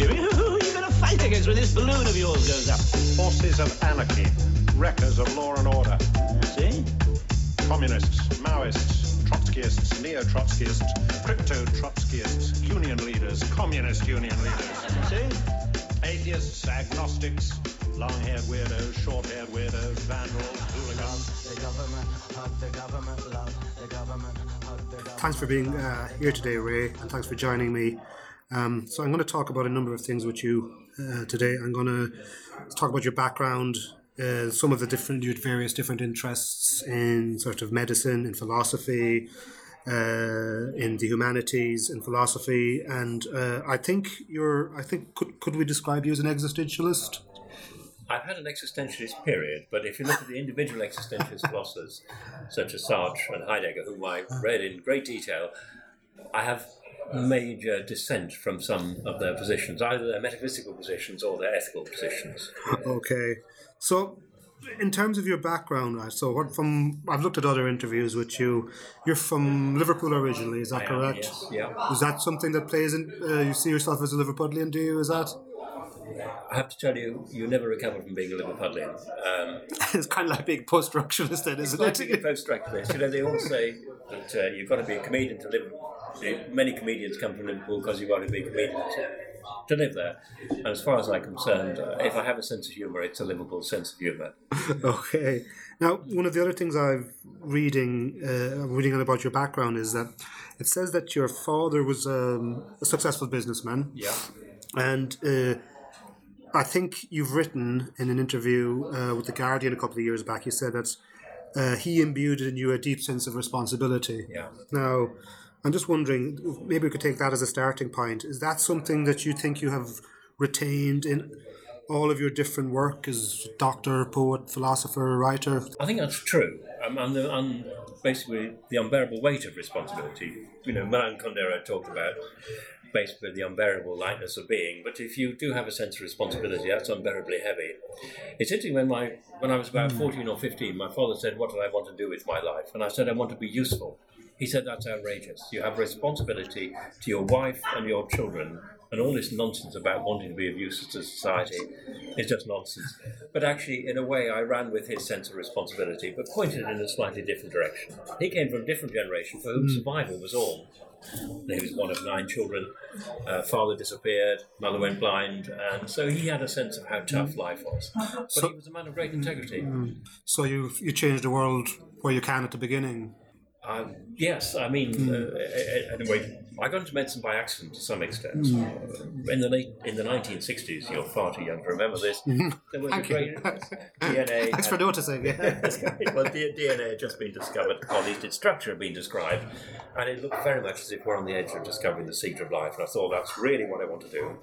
Jimmy. Who are you going to fight against when this balloon of yours goes up? Forces of anarchy, wreckers of law and order, See? communists, Maoists, Trotskyists, neo-Trotskyists, crypto-Trotskyists, union leaders, communist union leaders, See? atheists, agnostics, long-haired weirdos, short-haired weirdos, vandals, hooligans. The government, hug the government, love the government, hug the government. Thanks for being uh, here today, Ray, and thanks for joining me. Um, so, I'm going to talk about a number of things with you uh, today. I'm going to talk about your background, uh, some of the different, your various different interests in sort of medicine, in philosophy, uh, in the humanities, in philosophy, and uh, I think you're. I think could could we describe you as an existentialist? I've had an existentialist period, but if you look at the individual existentialist philosophers, such as Sartre and Heidegger, whom I read in great detail, I have major dissent from some of their positions, either their metaphysical positions or their ethical positions. Okay, so in terms of your background, right? So what from I've looked at other interviews with you. You're from Liverpool originally, is that I am, correct? yes, yeah. Is that something that plays in? Uh, you see yourself as a Liverpudlian, do you? Is that? I have to tell you, you never recover from being a Liverpudlian. Um, it's kind of like being post-structuralist, then, isn't like being a it? post-structuralist. You know, they all say that uh, you've got to be a comedian to live. Many comedians come from Liverpool because you've got to be a comedian to, to live there. And as far as I'm concerned, uh, if I have a sense of humour, it's a Liverpool sense of humour. okay. Now, one of the other things I've reading uh, reading on about your background is that it says that your father was um, a successful businessman. Yeah. And uh, I think you've written in an interview uh, with The Guardian a couple of years back, you said that uh, he imbued in you a deep sense of responsibility. Yeah. Now, I'm just wondering, maybe we could take that as a starting point. Is that something that you think you have retained in all of your different work as doctor, poet, philosopher, writer? I think that's true. Um, and the, and basically the unbearable weight of responsibility. You know, Milan Kundera talked about basically the unbearable lightness of being. But if you do have a sense of responsibility, that's unbearably heavy. It's interesting when my when I was about fourteen or fifteen, my father said, "What do I want to do with my life?" And I said, "I want to be useful." He said, "That's outrageous. You have responsibility to your wife and your children." And all this nonsense about wanting to be of use to society is just nonsense. But actually, in a way, I ran with his sense of responsibility, but pointed in a slightly different direction. He came from a different generation for whom hmm. survival was all. He was one of nine children. Uh, father disappeared, mother went blind, and so he had a sense of how tough hmm. life was. But he was a man of great integrity. Hmm. So you you changed the world where you can at the beginning. Um, yes, I mean, uh, anyway, I got into medicine by accident to some extent. Uh, in the late in the 1960s, you're far too young to remember this. There was a great DNA. Thanks for had- noticing. Yeah. well, D- DNA had just been discovered, or at least its structure had been described, and it looked very much as if we're on the edge of discovering the secret of life. And I thought that's really what I want to do.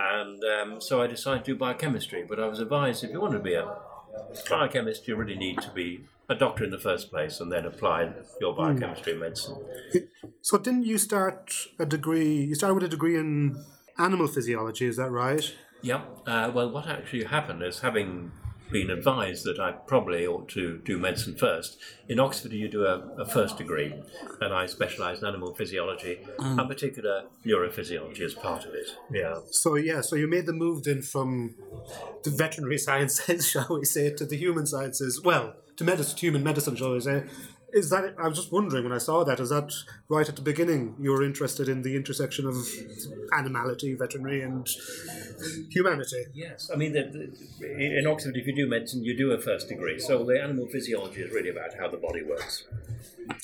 And um, so I decided to do biochemistry. But I was advised if you want to be a biochemist, you really need to be a doctor in the first place, and then apply your biochemistry in medicine. So didn't you start a degree? You started with a degree in animal physiology. Is that right? Yeah. Uh, well, what actually happened is having been advised that I probably ought to do medicine first. In Oxford, you do a, a first degree, and I specialise in animal physiology, and particular neurophysiology as part of it. Yeah. So yeah, so you made the move then from the veterinary sciences, shall we say, to the human sciences. Well, to medicine, human medicine, shall we say? Is that? I was just wondering when I saw that. Is that right at the beginning? You were interested in the intersection of animality, veterinary, and humanity. Yes, I mean, the, the, in Oxford, if you do medicine, you do a first degree. So the animal physiology is really about how the body works.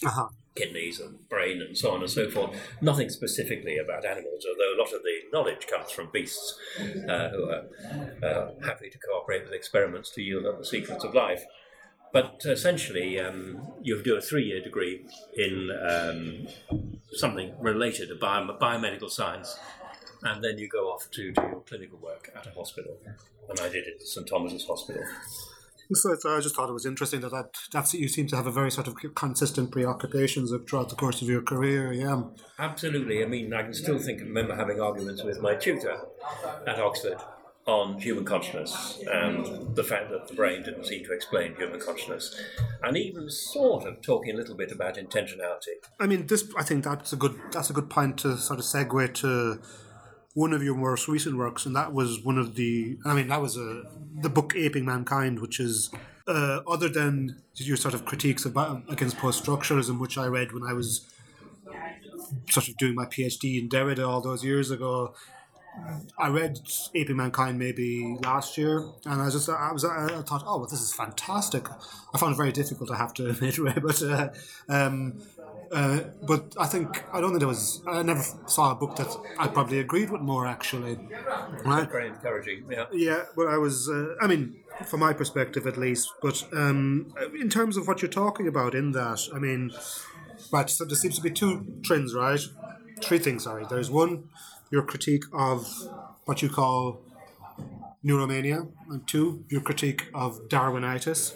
Uh-huh. kidneys and brain and so on and so forth. Nothing specifically about animals, although a lot of the knowledge comes from beasts uh, who are uh, happy to cooperate with experiments to yield up the secrets of life. But essentially, um, you do a three year degree in um, something related to bio- biomedical science, and then you go off to do your clinical work at a hospital. And I did it at St Thomas's Hospital. So I just thought it was interesting that, that that's you seem to have a very sort of consistent preoccupations throughout the course of your career. Yeah. Absolutely. I mean, I can still think of remember having arguments with my tutor at Oxford on human consciousness and the fact that the brain didn't seem to explain human consciousness, and even sort of talking a little bit about intentionality. I mean, this. I think that's a good. That's a good point to sort of segue to one of your most recent works, and that was one of the. I mean, that was a the book "Aping Mankind," which is uh, other than your sort of critiques about against post structuralism, which I read when I was sort of doing my PhD in Derrida all those years ago. I read Aping Mankind maybe last year, and I just I was I thought, oh, well, this is fantastic. I found it very difficult, to have to admit, but uh, um, uh, but I think I don't think there was. I never saw a book that I probably agreed with more actually. Right? Very encouraging. Yeah. Yeah, but I was. Uh, I mean, from my perspective at least. But um, in terms of what you're talking about in that, I mean, right. So there seems to be two trends, right? Three things. Sorry. There's one, your critique of what you call neuromania, and two, your critique of Darwinitis,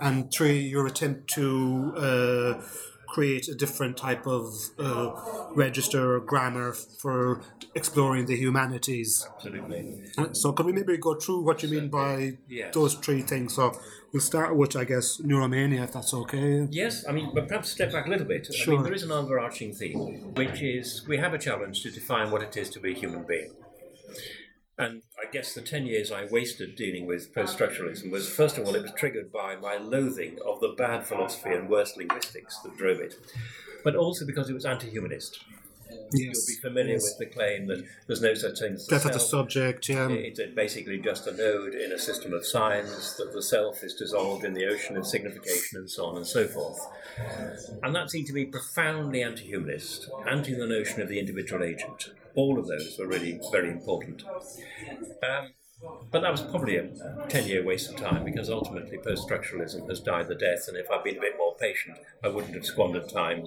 and three, your attempt to. Uh, create a different type of uh, register or grammar for exploring the humanities. Absolutely. So, can we maybe go through what you mean by Yes. those three things? So, we'll start with, I guess, neuromania, if that's okay. Yes, I mean, but perhaps step back a little bit. I Sure. mean, there is an overarching theme, which is we have a challenge to define what it is to be a human being. And I guess the 10 years I wasted dealing with ah. post structuralism was, first of all, it was triggered by my loathing of the bad philosophy and worse linguistics that drove it, but also because it was anti humanist. You'll be familiar with the claim that there's no such thing as the Death of the subject, yeah. It's basically just a node in a system of signs that the self is dissolved in the ocean of signification, and so on and so forth. And that seemed to be profoundly anti humanist, anti the notion of the individual agent. All of those were really very important. Um, but that was probably a 10 year waste of time because ultimately post structuralism has died the death, and if I'd been a bit more patient, I wouldn't have squandered time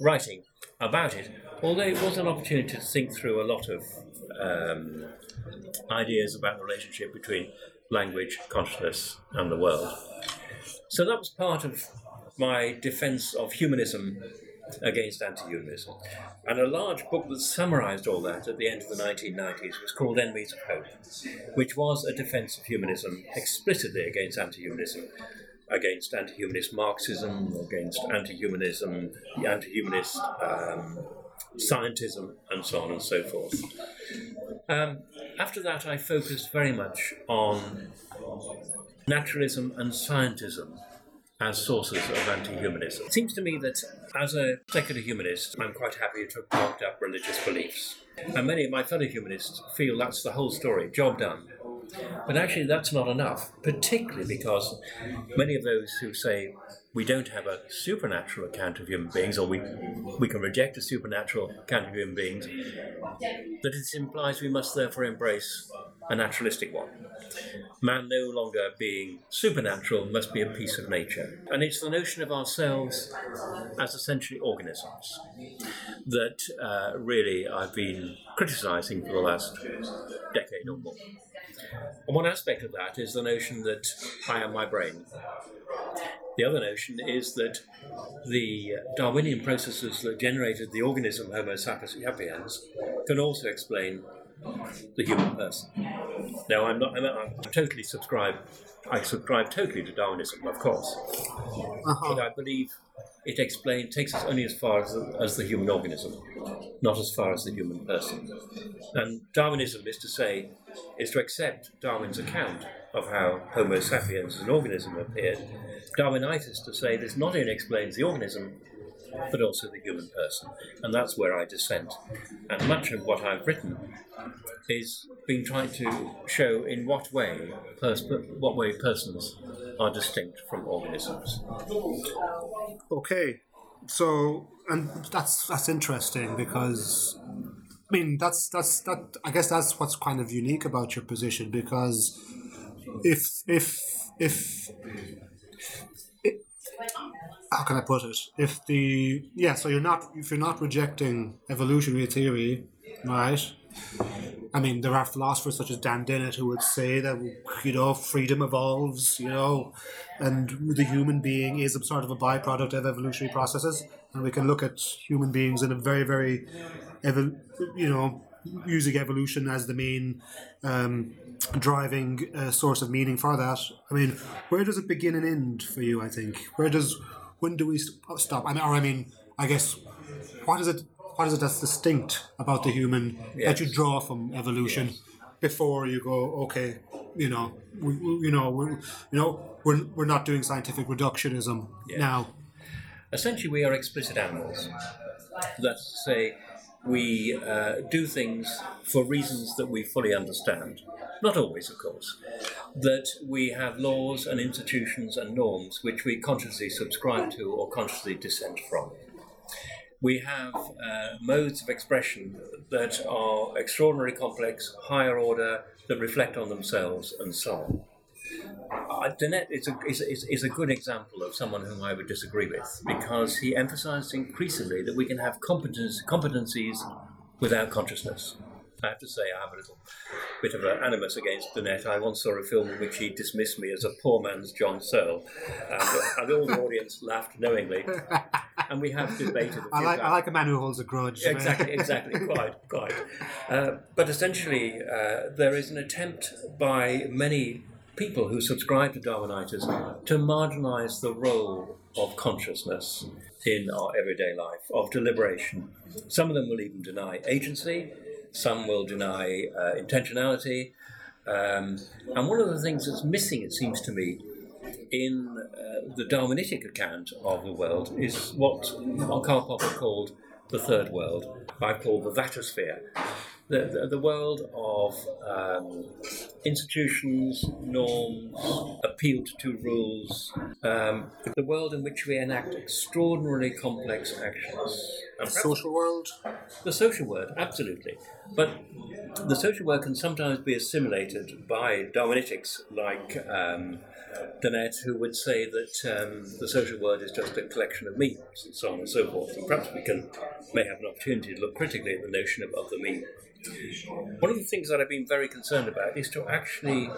writing about it. Although it was an opportunity to think through a lot of um, ideas about the relationship between language, consciousness, and the world. So that was part of my defense of humanism against anti humanism. And a large book that summarized all that at the end of the 1990s was called Enemies of Hope, which was a defense of humanism explicitly against anti humanism. Against anti humanist Marxism, against anti humanism, the anti humanist um, scientism, and so on and so forth. Um, after that, I focused very much on naturalism and scientism as sources of anti-humanism. It seems to me that as a secular humanist, I'm quite happy to have propped up religious beliefs. And many of my fellow humanists feel that's the whole story, job done. But actually, that's not enough, particularly because many of those who say we don't have a supernatural account of human beings, or we, we can reject a supernatural account of human beings, that it implies we must therefore embrace a naturalistic one. Man no longer being supernatural must be a piece of nature. And it's the notion of ourselves as essentially organisms that uh, really I've been criticizing for the last decade or more. And one aspect of that is the notion that I am my brain. The other notion is that the Darwinian processes that generated the organism Homo sapiens can also explain the human person. Now, I'm not. I'm, I'm totally subscribe. I subscribe totally to Darwinism, of course, uh-huh. but I believe it explain takes us only as far as the, as the human organism, not as far as the human person. And Darwinism is to say, is to accept Darwin's account of how Homo sapiens as an organism appeared. Darwinitis to say this not only explains the organism, but also the human person. And that's where I dissent. And much of what I've written is been trying to show in what way pers- what way persons are distinct from organisms. Okay, so and that's that's interesting because I mean that's that's that I guess that's what's kind of unique about your position because if if if it, how can I put it? If the yeah, so you're not if you're not rejecting evolutionary theory, right? I mean, there are philosophers such as Dan Dennett who would say that you know freedom evolves, you know, and the human being is sort of a byproduct of evolutionary processes, and we can look at human beings in a very, very, evol- you know, using evolution as the main um, driving uh, source of meaning for that. I mean, where does it begin and end for you? I think where does when do we stop? I mean, or I mean, I guess what is it? what is it that's distinct about the human that you draw from evolution before you go, okay, you know, we, we, you know, we, you know, we're, we're not doing scientific reductionism now. Essentially, we are explicit animals. That's to say, we uh, do things for reasons that we fully understand. Not always, of course. That we have laws and institutions and norms which we consciously subscribe to or consciously dissent from. We have uh, modes of expression that are extraordinarily complex, higher order, that reflect on themselves, and so on. Uh, Dennett is a, is, is, is a good example of someone whom I would disagree with because he emphasized increasingly that we can have competence, competencies without consciousness. I have to say, I have a little bit of an animus against Dennett. I once saw a film in which he dismissed me as a poor man's John Searle, and, and all the audience laughed knowingly. And we have debated. I like, I like a man who holds a grudge. Exactly, exactly, quite, quite. Uh, but essentially, uh, there is an attempt by many people who subscribe to Darwinitis to marginalise the role of consciousness in our everyday life, of deliberation. Some of them will even deny agency, some will deny uh, intentionality. Um, and one of the things that's missing, it seems to me, in uh, the Darwinitic account of the world is what Karl Popper called the third world. I call the vatosphere. The, the, the world of um, institutions, norms, appealed to rules, um, the world in which we enact extraordinarily complex actions. And perhaps- Social world. the social world, absolutely. But the social world can sometimes be assimilated by Darwinitics like um, Dennett, who would say that um, the social world is just a collection of memes and so on and so forth. And perhaps we can may have an opportunity to look critically at the notion of, of the meme. One of the things that I've been very concerned about is to actually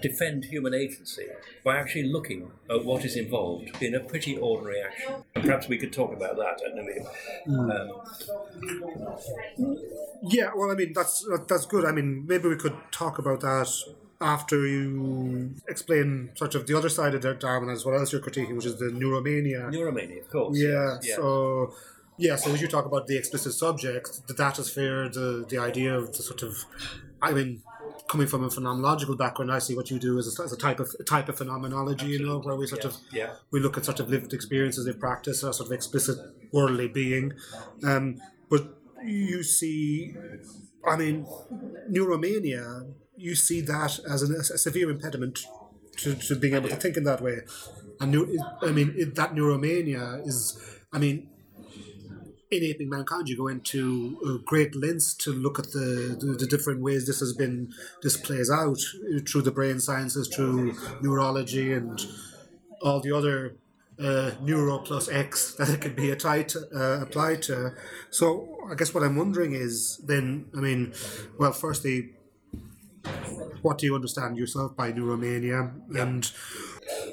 defend human agency by actually looking at what is involved in a pretty ordinary action. And perhaps we could talk about that. I don't. Um, Yeah, well, I mean that's that's good. I mean, maybe we could talk about that after you explain sort of the other side of Darwin as well as you're critiquing, which is the neuromania. Neuromania, of course. yeah, yes, So yeah, so as you talk about the explicit subject, the datasphere, the the idea of the sort of, I mean. Coming from a phenomenological background, I see what you do as a, as a type of a type of phenomenology, you know, where we sort yeah, of yeah. we look at sort of lived experiences in practice, a sort of explicit worldly being. Um, but you see, I mean, neuromania, you see that as an, a severe impediment to, to being able to think in that way. And neu- I mean, it, that neuromania is, I mean, in aping mankind, you go into great lengths to look at the, the, the different ways this has been, this plays out uh, through the brain sciences, through neurology, and all the other uh, neuro plus X that it can be applied to, uh, applied to. So I guess what I'm wondering is then, I mean, well, firstly, what do you understand yourself by neuromania, and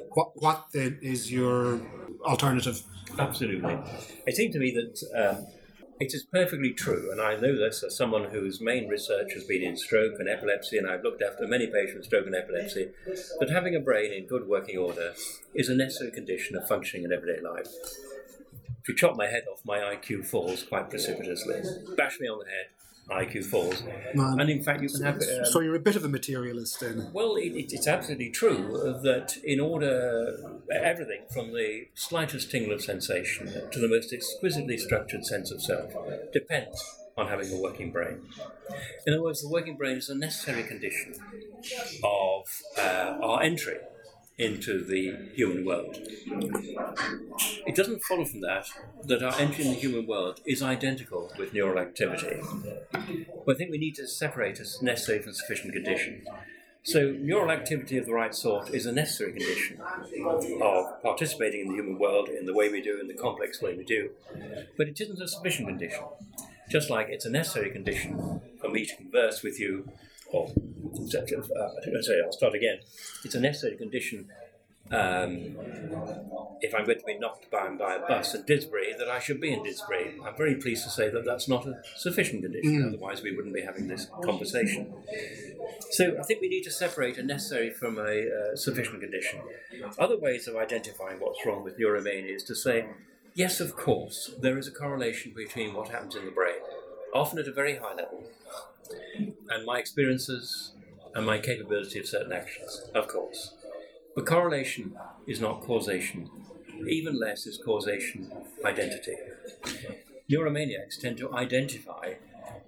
what what then is your alternative? Absolutely. It seemed to me that um, it is perfectly true, and I know this as someone whose main research has been in stroke and epilepsy, and I've looked after many patients with stroke and epilepsy, that having a brain in good working order is a necessary condition of functioning in everyday life. If you chop my head off, my IQ falls quite precipitously. Bash me on the head, IQ falls. Man. And in fact, you can have. Um, So you're a bit of a materialist then. well, it, it, it's absolutely true that in order, everything from the slightest tingle of sensation to the most exquisitely structured sense of self depends on having a working brain. In other words, the working brain is a necessary condition of uh, our entry into the human world. It doesn't follow from that that our entry in the human world is identical with neural activity. But I think we need to separate as necessary from sufficient condition. So, neural activity of the right sort is a necessary condition of participating in the human world in the way we do, in the complex way we do, but it isn't a sufficient condition. Just like it's a necessary condition for me to converse with you, or uh, I say, I'll start again. It's a necessary condition um, if I'm going to be knocked down by a bus in Didsbury, that I should be in Didsbury. I'm very pleased to say that that's not a sufficient condition, otherwise, we wouldn't be having this conversation. So, I think we need to separate a necessary from a uh, sufficient condition. Other ways of identifying what's wrong with neuromania is to say yes, of course, there is a correlation between what happens in the brain, often at a very high level, and my experiences and my capability of certain actions, of course. But correlation is not causation. Even less is causation identity. Neuromaniacs tend to identify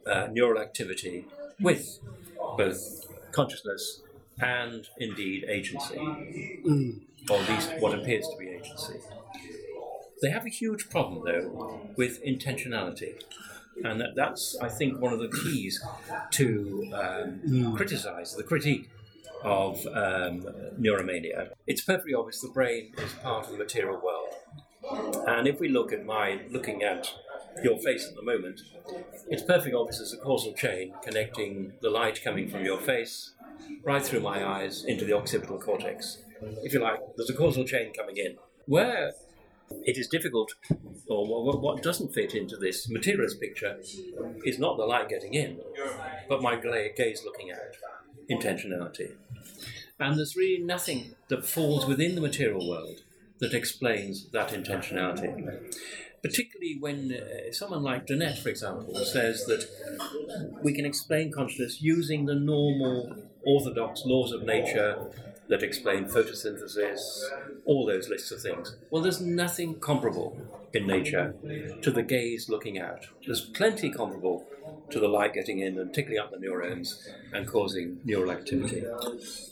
uh, neural activity with both consciousness and indeed agency, or at least what appears to be agency. They have a huge problem, though, with intentionality. And that, that's, I think, one of the keys to um, criticize the critique of um, neuromania. It's perfectly obvious the brain is part of the material world. And if we look at my looking at your face at the moment, it's perfectly obvious there's a causal chain connecting the light coming from your face right through my eyes into the occipital cortex. If you like, there's a causal chain coming in. Where it is difficult, or what, doesn't fit into this materialist picture, is not the light getting in, but my gaze looking out, intentionality. And there's really nothing that falls within the material world that explains that intentionality. Particularly when uh, someone like Dennett, for example, says that we can explain consciousness using the normal orthodox laws of nature that explain photosynthesis, all those lists of things. Well, there's nothing comparable in nature to the gaze looking out. There's plenty comparable to the light getting in and tickling up the neurons and causing neural activity.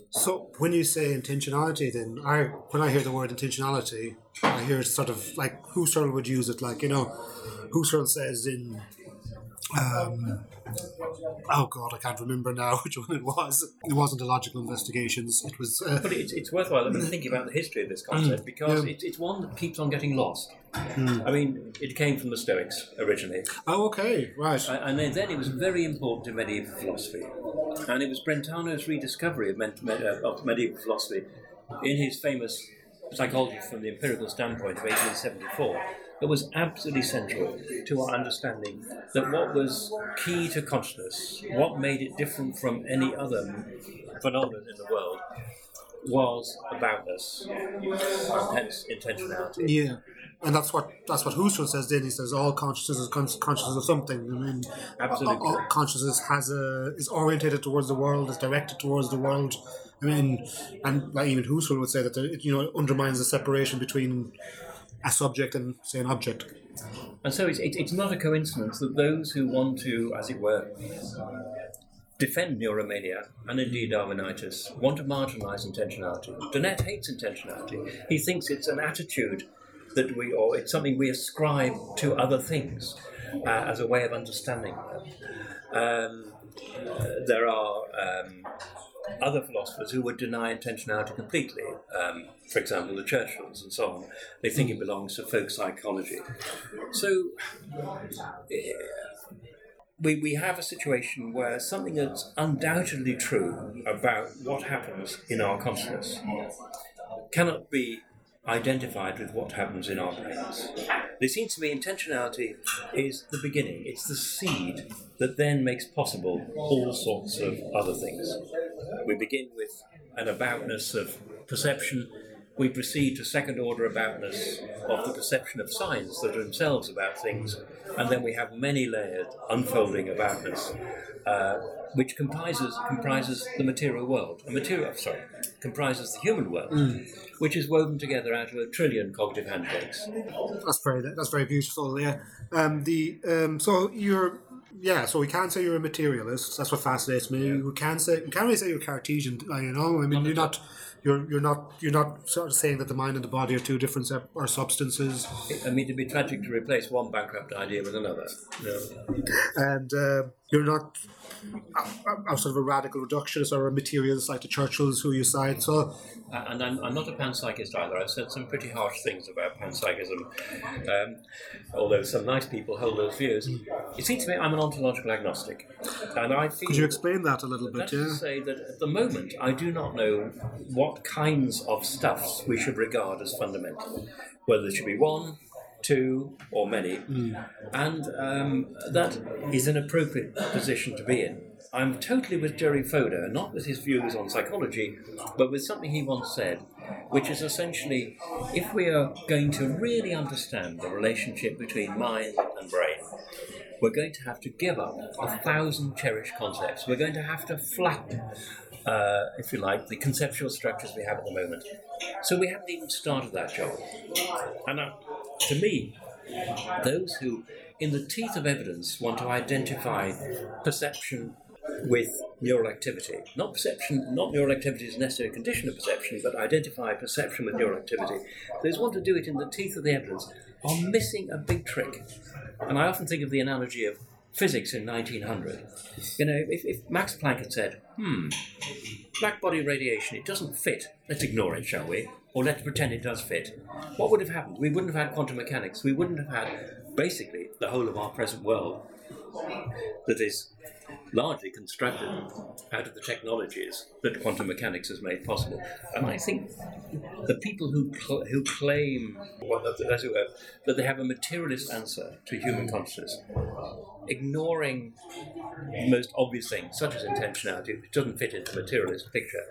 So when you say intentionality, then I when I hear the word intentionality, I hear sort of like Husserl would use it, like you know, Husserl says in. Um, oh God, I can't remember now which one it was. It wasn't a logical investigations. It was. Uh, But it's, it's worthwhile thinking about the history of this concept because yeah. it's, it's one that keeps on getting lost. I mean, it came from the Stoics originally, oh, okay, right. And then, then it was very important in medieval philosophy. And it was Brentano's rediscovery of, men- me- uh, of medieval philosophy in his famous Psychology from the Empirical Standpoint of 1874 that was absolutely central to our understanding that what was key to consciousness, what made it different from any other phenomenon in the world, was aboutness, hence intentionality. Yeah, and that's what that's what Husserl says. Then he says all consciousness is con- consciousness of something. I mean, Absolutely. all, all consciousness has a is orientated towards the world, is directed towards the world. I mean, and like even Husserl would say that it, you know undermines the separation between a subject and say an object. And so it's, it, it's not a coincidence that those who want to, as it were, defend neuromania and indeed Darwinitis want to marginalise intentionality. Dennett hates intentionality. He thinks it's an attitude that we, or it's something we ascribe to other things uh, as a way of understanding them. Um, uh, there are um, other philosophers who would deny intentionality completely. Um, for example, the Churchlands and so on. They think it belongs to folk psychology. So we, we have a situation where something that's undoubtedly true about what happens in our consciousness cannot be identified with what happens in our brains. It seems to me intentionality is the beginning, it's the seed that then makes possible all sorts of other things. We begin with an aboutness of perception. We proceed to second order aboutness of the perception of signs that are themselves about things, and then we have many layered unfolding aboutness, uh, which comprises comprises the material world. A material, sorry, comprises the human world, which is woven together out of a trillion cognitive handshakes. That's very that's very beautiful. Yeah. Um. The um. So you're. Yeah, so we can't say you're a materialist. That's what fascinates me. We can't say we can't really say you're Cartesian. You know, I mean, you're not, you're you're not you're not sort of saying that the mind and the body are two different sep- or substances. I mean, it'd be tragic to replace one bankrupt idea with another. No. and uh, you're not a, a sort of a radical reductionist or a materialist like the Churchlands who you cite. So Uh, and I'm, I'm not a panpsychist either. I've said some pretty harsh things about panpsychism, um, although some nice people hold those views. It seems to me I'm an ontological agnostic, and I feel. could you explain that a little bit? Yeah. say that at the moment I do not know what kinds of stuffs we should regard as fundamental, whether there should be one, two, or many, and um, that is an appropriate position to be in. I'm totally with Jerry Fodor, not with his views on psychology, but with something he once said which is essentially if we are going to really understand the relationship between mind and brain, we're going to have to give up a thousand cherished concepts. We're going to have to flatten, uh, if you like, the conceptual structures we have at the moment. So we haven't even started that job. And uh, to me, those who, in the teeth of evidence, want to identify perception with neural activity. Not perception, not neural activity is a necessary condition of perception, but identify perception with neural activity. Those want to do it in the teeth of the evidence are missing a big trick. And I often think of the analogy of physics in 1900. You know, if, if Max Planck had said, hmm, black body radiation, it doesn't fit, let's ignore it, shall we? Or let's pretend it does fit. What would have happened? We wouldn't have had quantum mechanics. We wouldn't have had basically the whole of our present world that is largely constructed out of the technologies that quantum mechanics has made possible. And I think the people who cl- who claim, as it were, that they have a materialist answer to human consciousness, ignoring the most obvious things, such as intentionality, which doesn't fit into the materialist picture.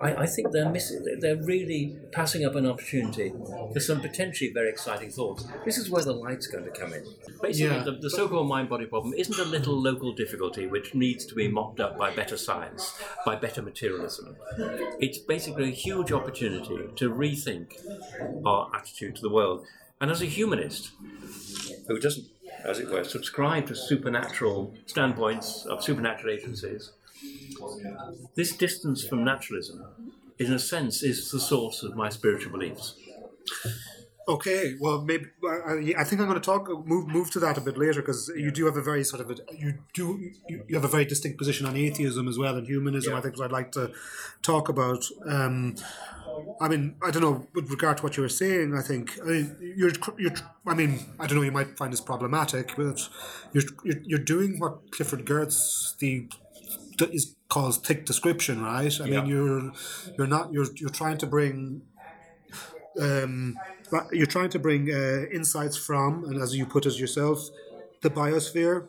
I, I think they're missing. They're really passing up an opportunity for some potentially very exciting thoughts. This is where the light's going to come in. Basically, Yeah. the, the so-called mind-body problem isn't a little local difficulty which needs to be mopped up by better science, by better materialism. It's basically a huge opportunity to rethink our attitude to the world. And as a humanist who doesn't, as it were, subscribe to supernatural standpoints of supernatural agencies, this distance from naturalism, in a sense, is the source of my spiritual beliefs. Okay, well, maybe I, I think I'm going to talk move move to that a bit later because you do have a very sort of a, you do you, you have a very distinct position on atheism as well and humanism. Yeah. I think what I'd like to talk about. Um, I mean, I don't know with regard to what you were saying. I think I mean you're you're. I mean, I don't know. You might find this problematic, but you're you're, you're doing what Clifford Geertz the is calls thick description, right? I Yeah. mean, you're you're not you're you're trying to bring um, you're trying to bring uh, insights from, and as you put it yourself, the biosphere,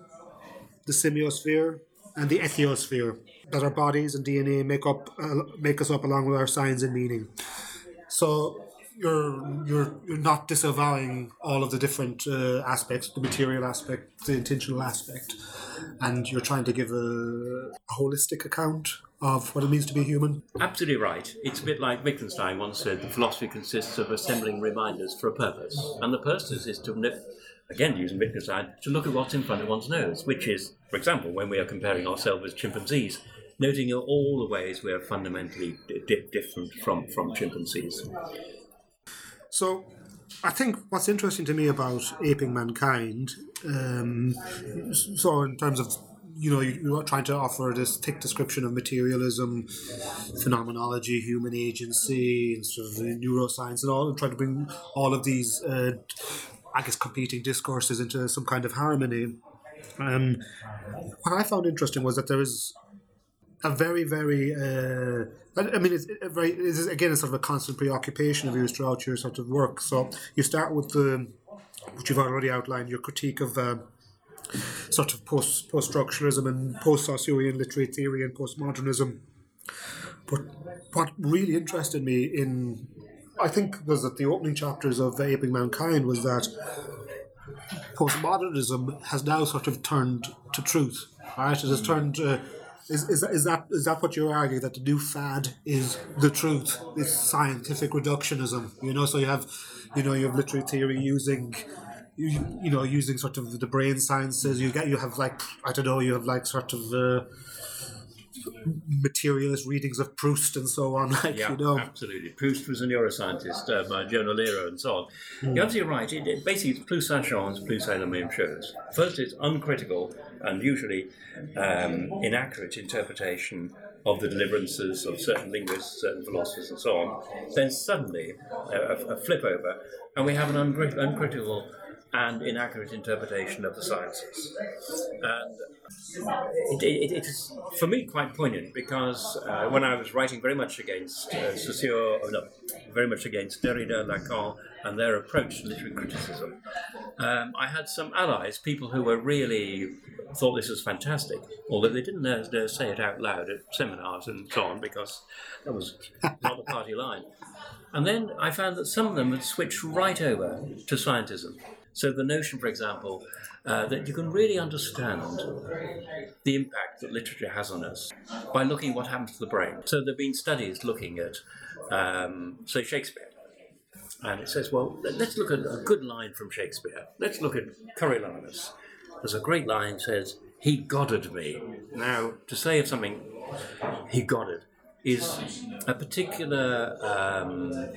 the semiosphere, and the ethiosphere that our bodies and DNA make up uh, make us up along with our signs and meaning. So you're you're you're not disavowing all of the different uh, aspects, the material aspect, the intentional aspect, and you're trying to give a, a holistic account of what it means to be human. Absolutely right. It's a bit like Wittgenstein once said the philosophy consists of assembling reminders for a purpose. And the purpose is to, no- again, using Wittgenstein, to look at what's in front of one's nose, which is, for example, when we are comparing ourselves with chimpanzees, noting all the ways we are fundamentally di- di- different from, from chimpanzees. So, I think what's interesting to me about aping mankind, um, so in terms of you know you- you're trying to offer this thick description of materialism, phenomenology, human agency, and sort of neuroscience, and all, and trying to bring all of these, uh, I guess, competing discourses into some kind of harmony. Um, what I found interesting was that there is a very, very. Uh, I mean, it's a very. It is again a sort of a constant preoccupation of yours throughout your sort of work. So you start with the, which you've already outlined, your critique of. Uh, sort of post post structuralism and post Saussurian literary theory and postmodernism. But what really interested me in, I think, was that the opening chapters of Aping Mankind was that postmodernism has now sort of turned to truth, right? It has turned. Uh, is, is, is that is that what you argue that the new fad is the truth? It's scientific reductionism, you know. So you have, you know, you have literary theory using, you, you know, using sort of the brain sciences. You get you have like I don't know, you have like sort of uh, materialist readings of Proust and so on, like Yeah, you know. absolutely. Proust was a neuroscientist uh, by Jonah Lehrer and so on. You're absolutely right. It, it basically, it's plus change, plus la même chose. First, it's uncritical and usually um, inaccurate interpretation of the deliverances of certain linguists, certain philosophers, and so on. Then suddenly, a, a- flip over, and we have an uncrit- uncritical and inaccurate interpretation of the sciences. And it, it, it is for me quite poignant because uh, when I was writing very much against uh, Saussure, oh no, very much against Derrida, Lacan, and their approach to literary criticism, um, I had some allies, people who were really thought this was fantastic, although they didn't dare, dare say it out loud at seminars and so on because that was not the party line. And then I found that some of them had switched right over to scientism. So the notion, for example, uh, that you can really understand the impact that literature has on us by looking what happens to the brain. So there have been studies looking at, um, say, Shakespeare. And it says, well, let- let's look at a good line from Shakespeare. Let's look at Coriolanus. There's a great line says, he godded me. Now, to say of something, he godded, is a particular um,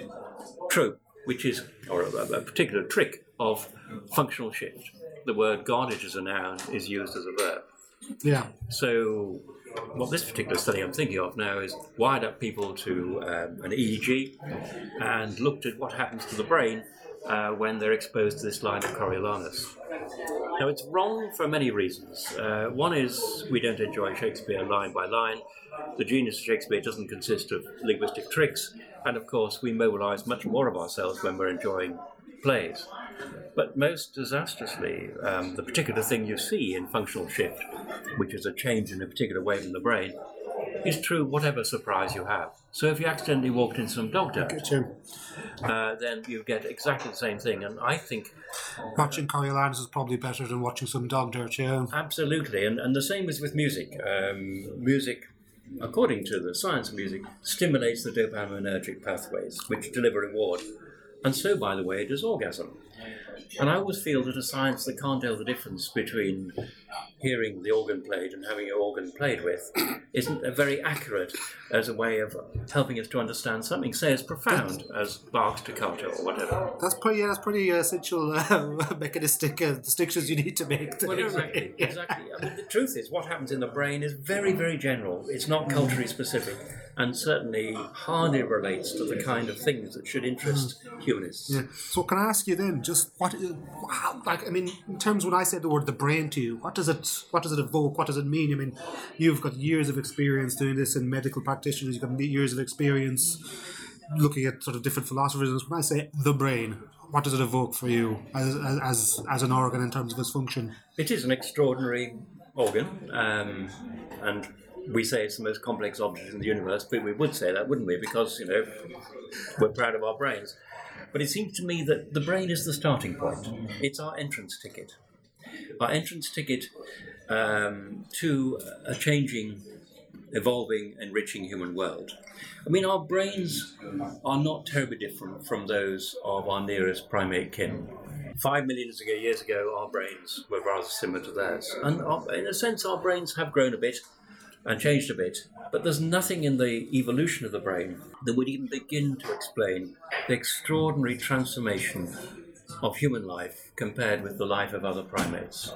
trope, which is, or a, a particular trick of functional shift. The word goddage as a noun is used as a verb. Yeah. So, what this particular study I'm thinking of now is wired up people to um, an EEG and looked at what happens to the brain uh, when they're exposed to this line of Coriolanus. Now, it's wrong for many reasons. Uh, one is we don't enjoy Shakespeare line by line. The genius of Shakespeare doesn't consist of linguistic tricks, and of course, we mobilize much more of ourselves when we're enjoying plays. But most disastrously, um, the particular thing you see in functional shift, which is a change in a particular wave in the brain, is true whatever surprise you have. So if you accidentally walked into some dog dirt, uh, then you get exactly the same thing. And I think Watching Coriolanus is probably better than watching some dog dirt, yeah. Absolutely, and, and the same is with music. Um, music, according to the science of music, stimulates the dopaminergic pathways, which deliver reward. And so, by the way, does orgasm. And I always feel that a science that can't tell the difference between hearing the organ played and having your organ played with isn't uh, very accurate as a way of helping us to understand something, say, as profound as Bach's toccata or whatever. That's pretty. Yeah, that's pretty uh, essential uh, mechanistic uh, distinctions you need to make. Well, exactly, exactly. I mean, the truth is, what happens in the brain is very, very general. It's not culturally specific, and certainly hardly relates to the kind of things that should interest humanists. Yeah. So can I ask you then, just what, is- how, like, I mean, in terms when I say the word the brain to you, what does it, what does it evoke? What does it mean? I mean, you've got years of experience doing this in medical practitioners. You've got years of experience looking at sort of different philosophers. When I say the brain, what does it evoke for you as as as, as an organ in terms of its function? It is an extraordinary organ, um, and we say it's the most complex object in the universe, but we would say that, wouldn't we? Because, you know, we're proud of our brains. But it seems to me that the brain is the starting point. It's our entrance ticket. Our entrance ticket um, to a changing, evolving, enriching human world. I mean, our brains are not terribly different from those of our nearest primate kin. Five million years ago, our brains were rather similar to theirs. And our, in a sense, our brains have grown a bit and changed a bit. But there's nothing in the evolution of the brain that would even begin to explain the extraordinary transformation of human life compared with the life of other primates.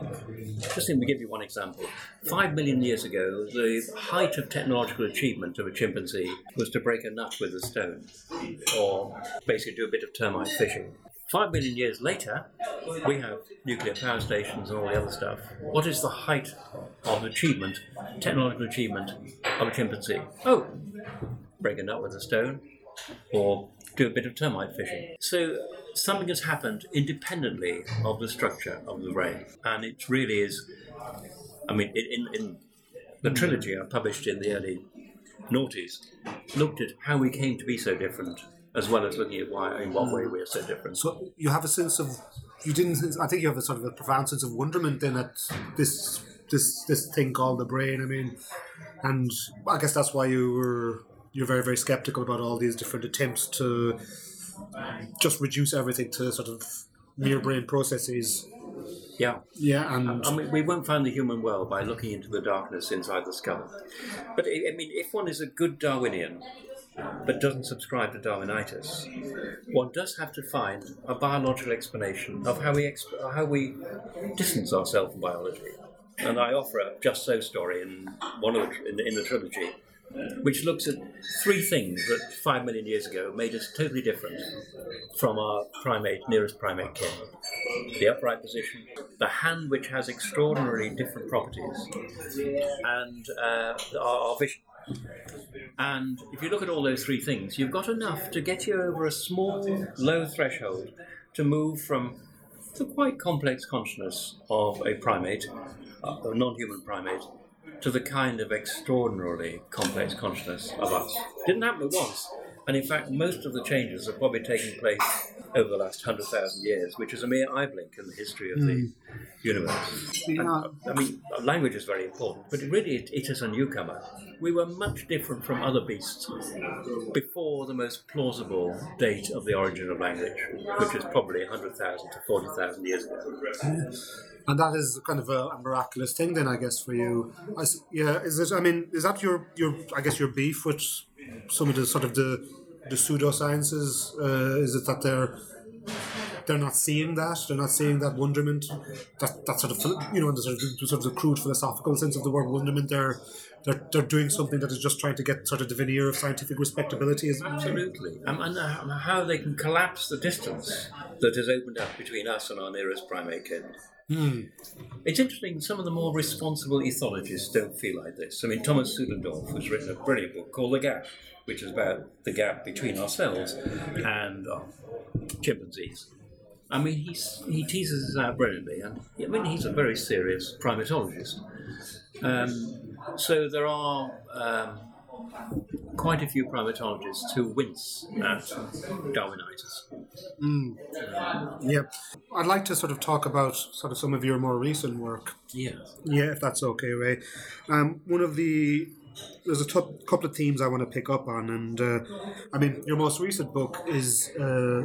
Just let me give you one example. Five million years ago, the height of technological achievement of a chimpanzee was to break a nut with a stone, or basically do a bit of termite fishing. Five million years later, we have nuclear power stations and all the other stuff. What is the height of achievement, technological achievement of a chimpanzee? Oh, break a nut with a stone, or do a bit of termite fishing. So something has happened independently of the structure of the brain, and it really is. I mean, in, in, the trilogy I published in the early noughties, looked at how we came to be so different, as well as looking at why, in what way we are so different. So you have a sense of you didn't. I think you have a sort of a profound sense of wonderment then at this this this thing called the brain. I mean, and I guess that's why you were you're very very skeptical about all these different attempts to just reduce everything to sort of mere brain processes. Yeah. Yeah, and I mean, we won't find the human world by looking into the darkness inside the skull. But I I mean, if one is a good Darwinian but doesn't subscribe to Darwinitis, one does have to find a biological explanation of how we exp- how we distance ourselves from biology. And I offer a just so story in one of the, in, the, in the trilogy, which looks at three things that five million years ago made us totally different from our primate nearest primate kin the upright position, the hand which has extraordinarily different properties, and uh, our, our vision. And if you look at all those three things, you've got enough to get you over a small, low threshold to move from the quite complex consciousness of a primate, uh, a non human primate, to the kind of extraordinarily complex consciousness of us. Didn't happen at once. And in fact, most of the changes have probably taken place over the last 100,000 years, which is a mere eye blink in the history of the hmm. universe. And, I mean, language is very important, but really it, it is a newcomer. We were much different from other beasts before the most plausible date of the origin of language, which is probably 100,000 to 40,000 years ago. Hmm. And that is kind of a, a miraculous thing, then I guess for you. I s yeah, is it? I mean, is that your your? I guess your beef with some of the sort of the the pseudosciences? Uh, is it that they're they're not seeing that? They're not seeing that wonderment. That that sort of you know, in the sort of, the sort of the crude philosophical sense of the word wonderment. They're they're they're doing something that is just trying to get sort of the veneer of scientific respectability. Is Absolutely. Um, and uh, how they can collapse the distance that has opened up between us and our nearest primate kin. It's interesting, some of the more responsible ethologists don't feel like this. I mean, Thomas Suddendorf has written a brilliant book called The Gap, which is about the gap between ourselves and uh, chimpanzees. I mean, he's, he teases this out brilliantly, and I mean, he's a very serious primatologist. Um, so there are um, quite a few primatologists who wince at Darwinitis. yeah, I'd like to sort of talk about sort of some of your more recent work. Yeah. Yeah, if that's okay, Ray. Um, one of the there's a couple of themes I want to pick up on, and uh, I mean, your most recent book is uh,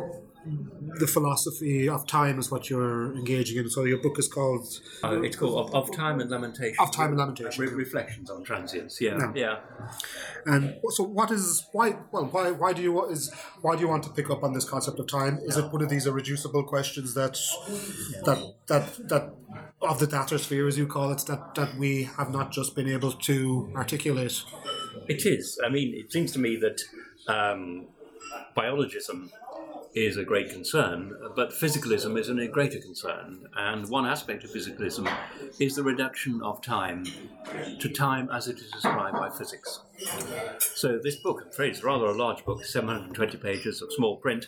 the philosophy of time, is what you're engaging in. So your book is called Uh, it's called of, of Time and Lamentation. Of Time and Lamentation. Re- reflections on transience. Yeah. Yeah. Yeah. And so, what is why? Well, why why do you wa- is why do you want to pick up on this concept of time? Is it one of these irreducible questions that that that that of the data sphere, as you call it, that that we have not just been able to articulate? It is. I mean, it seems to me that um, biologism is a great concern, but physicalism is a greater concern. And one aspect of physicalism is the reduction of time to time as it is described by physics. So this book, I'm afraid it's rather a large book, 720 pages of small print,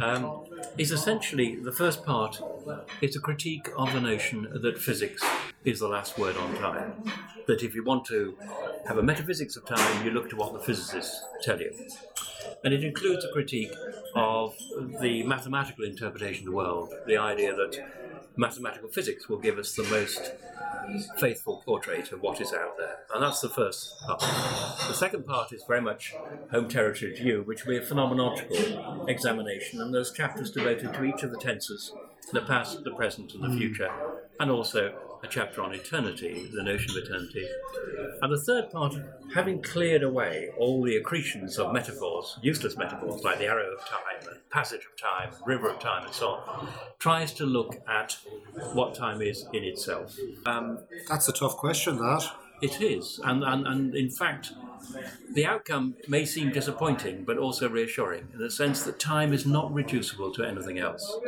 um, is essentially the first part is a critique of the notion that physics is the last word on time. That if you want to have a metaphysics of time, you look to what the physicists tell you. And it includes a critique of the mathematical interpretation of the world, the idea that mathematical physics will give us the most faithful portrait of what is out there. And that's the first part. The second part is very much home territory to you, which will be a phenomenological examination, and there's chapters devoted to each of the tenses the past, the present, and the future, and also a chapter on eternity, the notion of eternity. And the third part, having cleared away all the accretions of metaphors, useless metaphors like the arrow of time, and passage of time, and river of time, and so on, tries to look at what time is in itself. Um, That's a tough question. That it is, and, and, and in fact, the outcome may seem disappointing, but also reassuring in the sense that time is not reducible to anything else.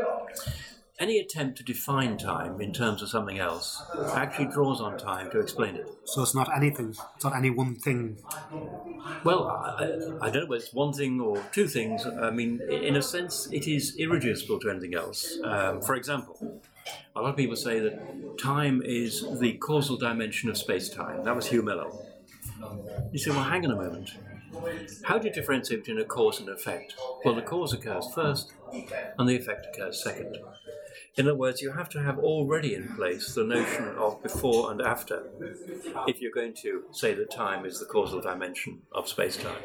Any attempt to define time in terms of something else actually draws on time to explain it. so it's not anything. It's not any one thing. Well, I, I don't know whether it's one thing or two things. I mean, in a sense, it is irreducible to anything else. Um, for example, a lot of people say that time is the causal dimension of space time. That was Hugh Mellor. You say, well, hang on a moment. How do you differentiate between a cause and effect? Well, the cause occurs first, and the effect occurs second. In other words, you have to have already in place the notion of before and after if you're going to say that time is the causal dimension of space time.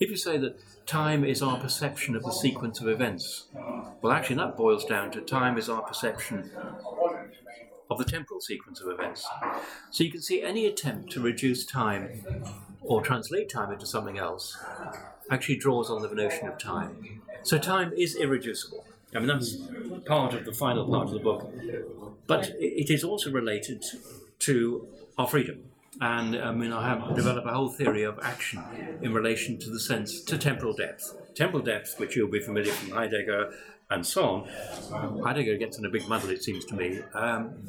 If you say that time is our perception of the sequence of events, well, actually, that boils down to time is our perception of the temporal sequence of events. So you can see any attempt to reduce time or translate time into something else actually draws on the notion of time. So time is irreducible. I mean, that's part of the final part of the book. But it is also related to our freedom. And I mean, I have developed a whole theory of action in relation to the sense, to temporal depth. Temporal depth, which you'll be familiar from Heidegger, and so on. Heidegger gets in a big muddle, it seems to me. Um,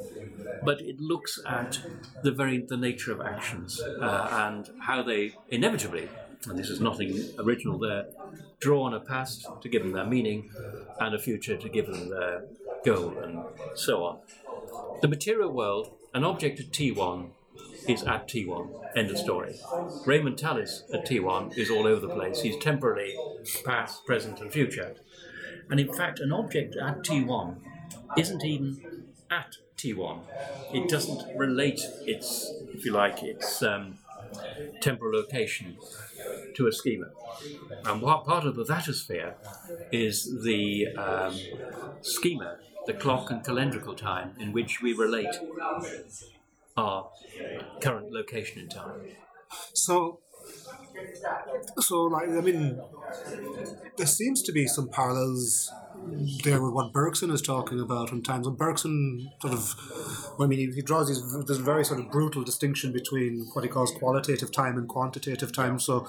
but it looks at the very the nature of actions uh, and how they inevitably, and this is nothing original there, draw on a past to give them their meaning and a future to give them their goal and so on. The material world, an object at T1 is at T1. End of story. Raymond Tallis at T1 is all over the place. He's temporarily past, present, and future. And in fact, an object at T1 isn't even at T1. It doesn't relate its, if you like, its um, temporal location to a schema. And what part of the vatosphere is the um, schema, the clock and calendrical time in which we relate our current location in time. So, so like I mean, there seems to be some parallels there with what Bergson is talking about in times. And Bergson sort of, I mean, he, he draws these this very sort of brutal distinction between what he calls qualitative time and quantitative time. So,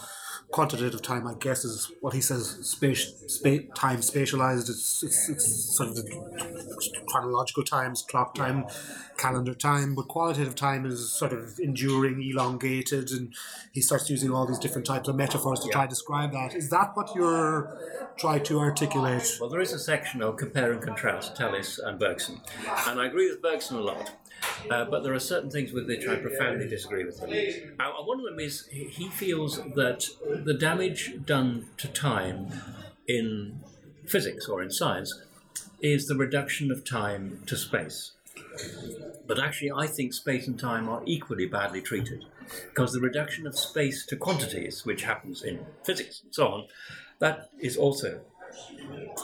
quantitative time, I guess, is what he says space, space time spatialized. It's, it's it's sort of the chronological times, clock time, calendar time. But qualitative time is sort of enduring, elongated, and he starts using all these different types of metaphors to try to describe that. Is that what you're trying to articulate? Well, there is a section on compare and contrast Tallis and Bergson, and I agree with Bergson a lot. Uh, but there are certain things with which I profoundly disagree with him. Uh, one of them is he he feels that the damage done to time in physics or in science is the reduction of time to space. But actually, I think space and time are equally badly treated because the reduction of space to quantities, which happens in physics and so on, that is also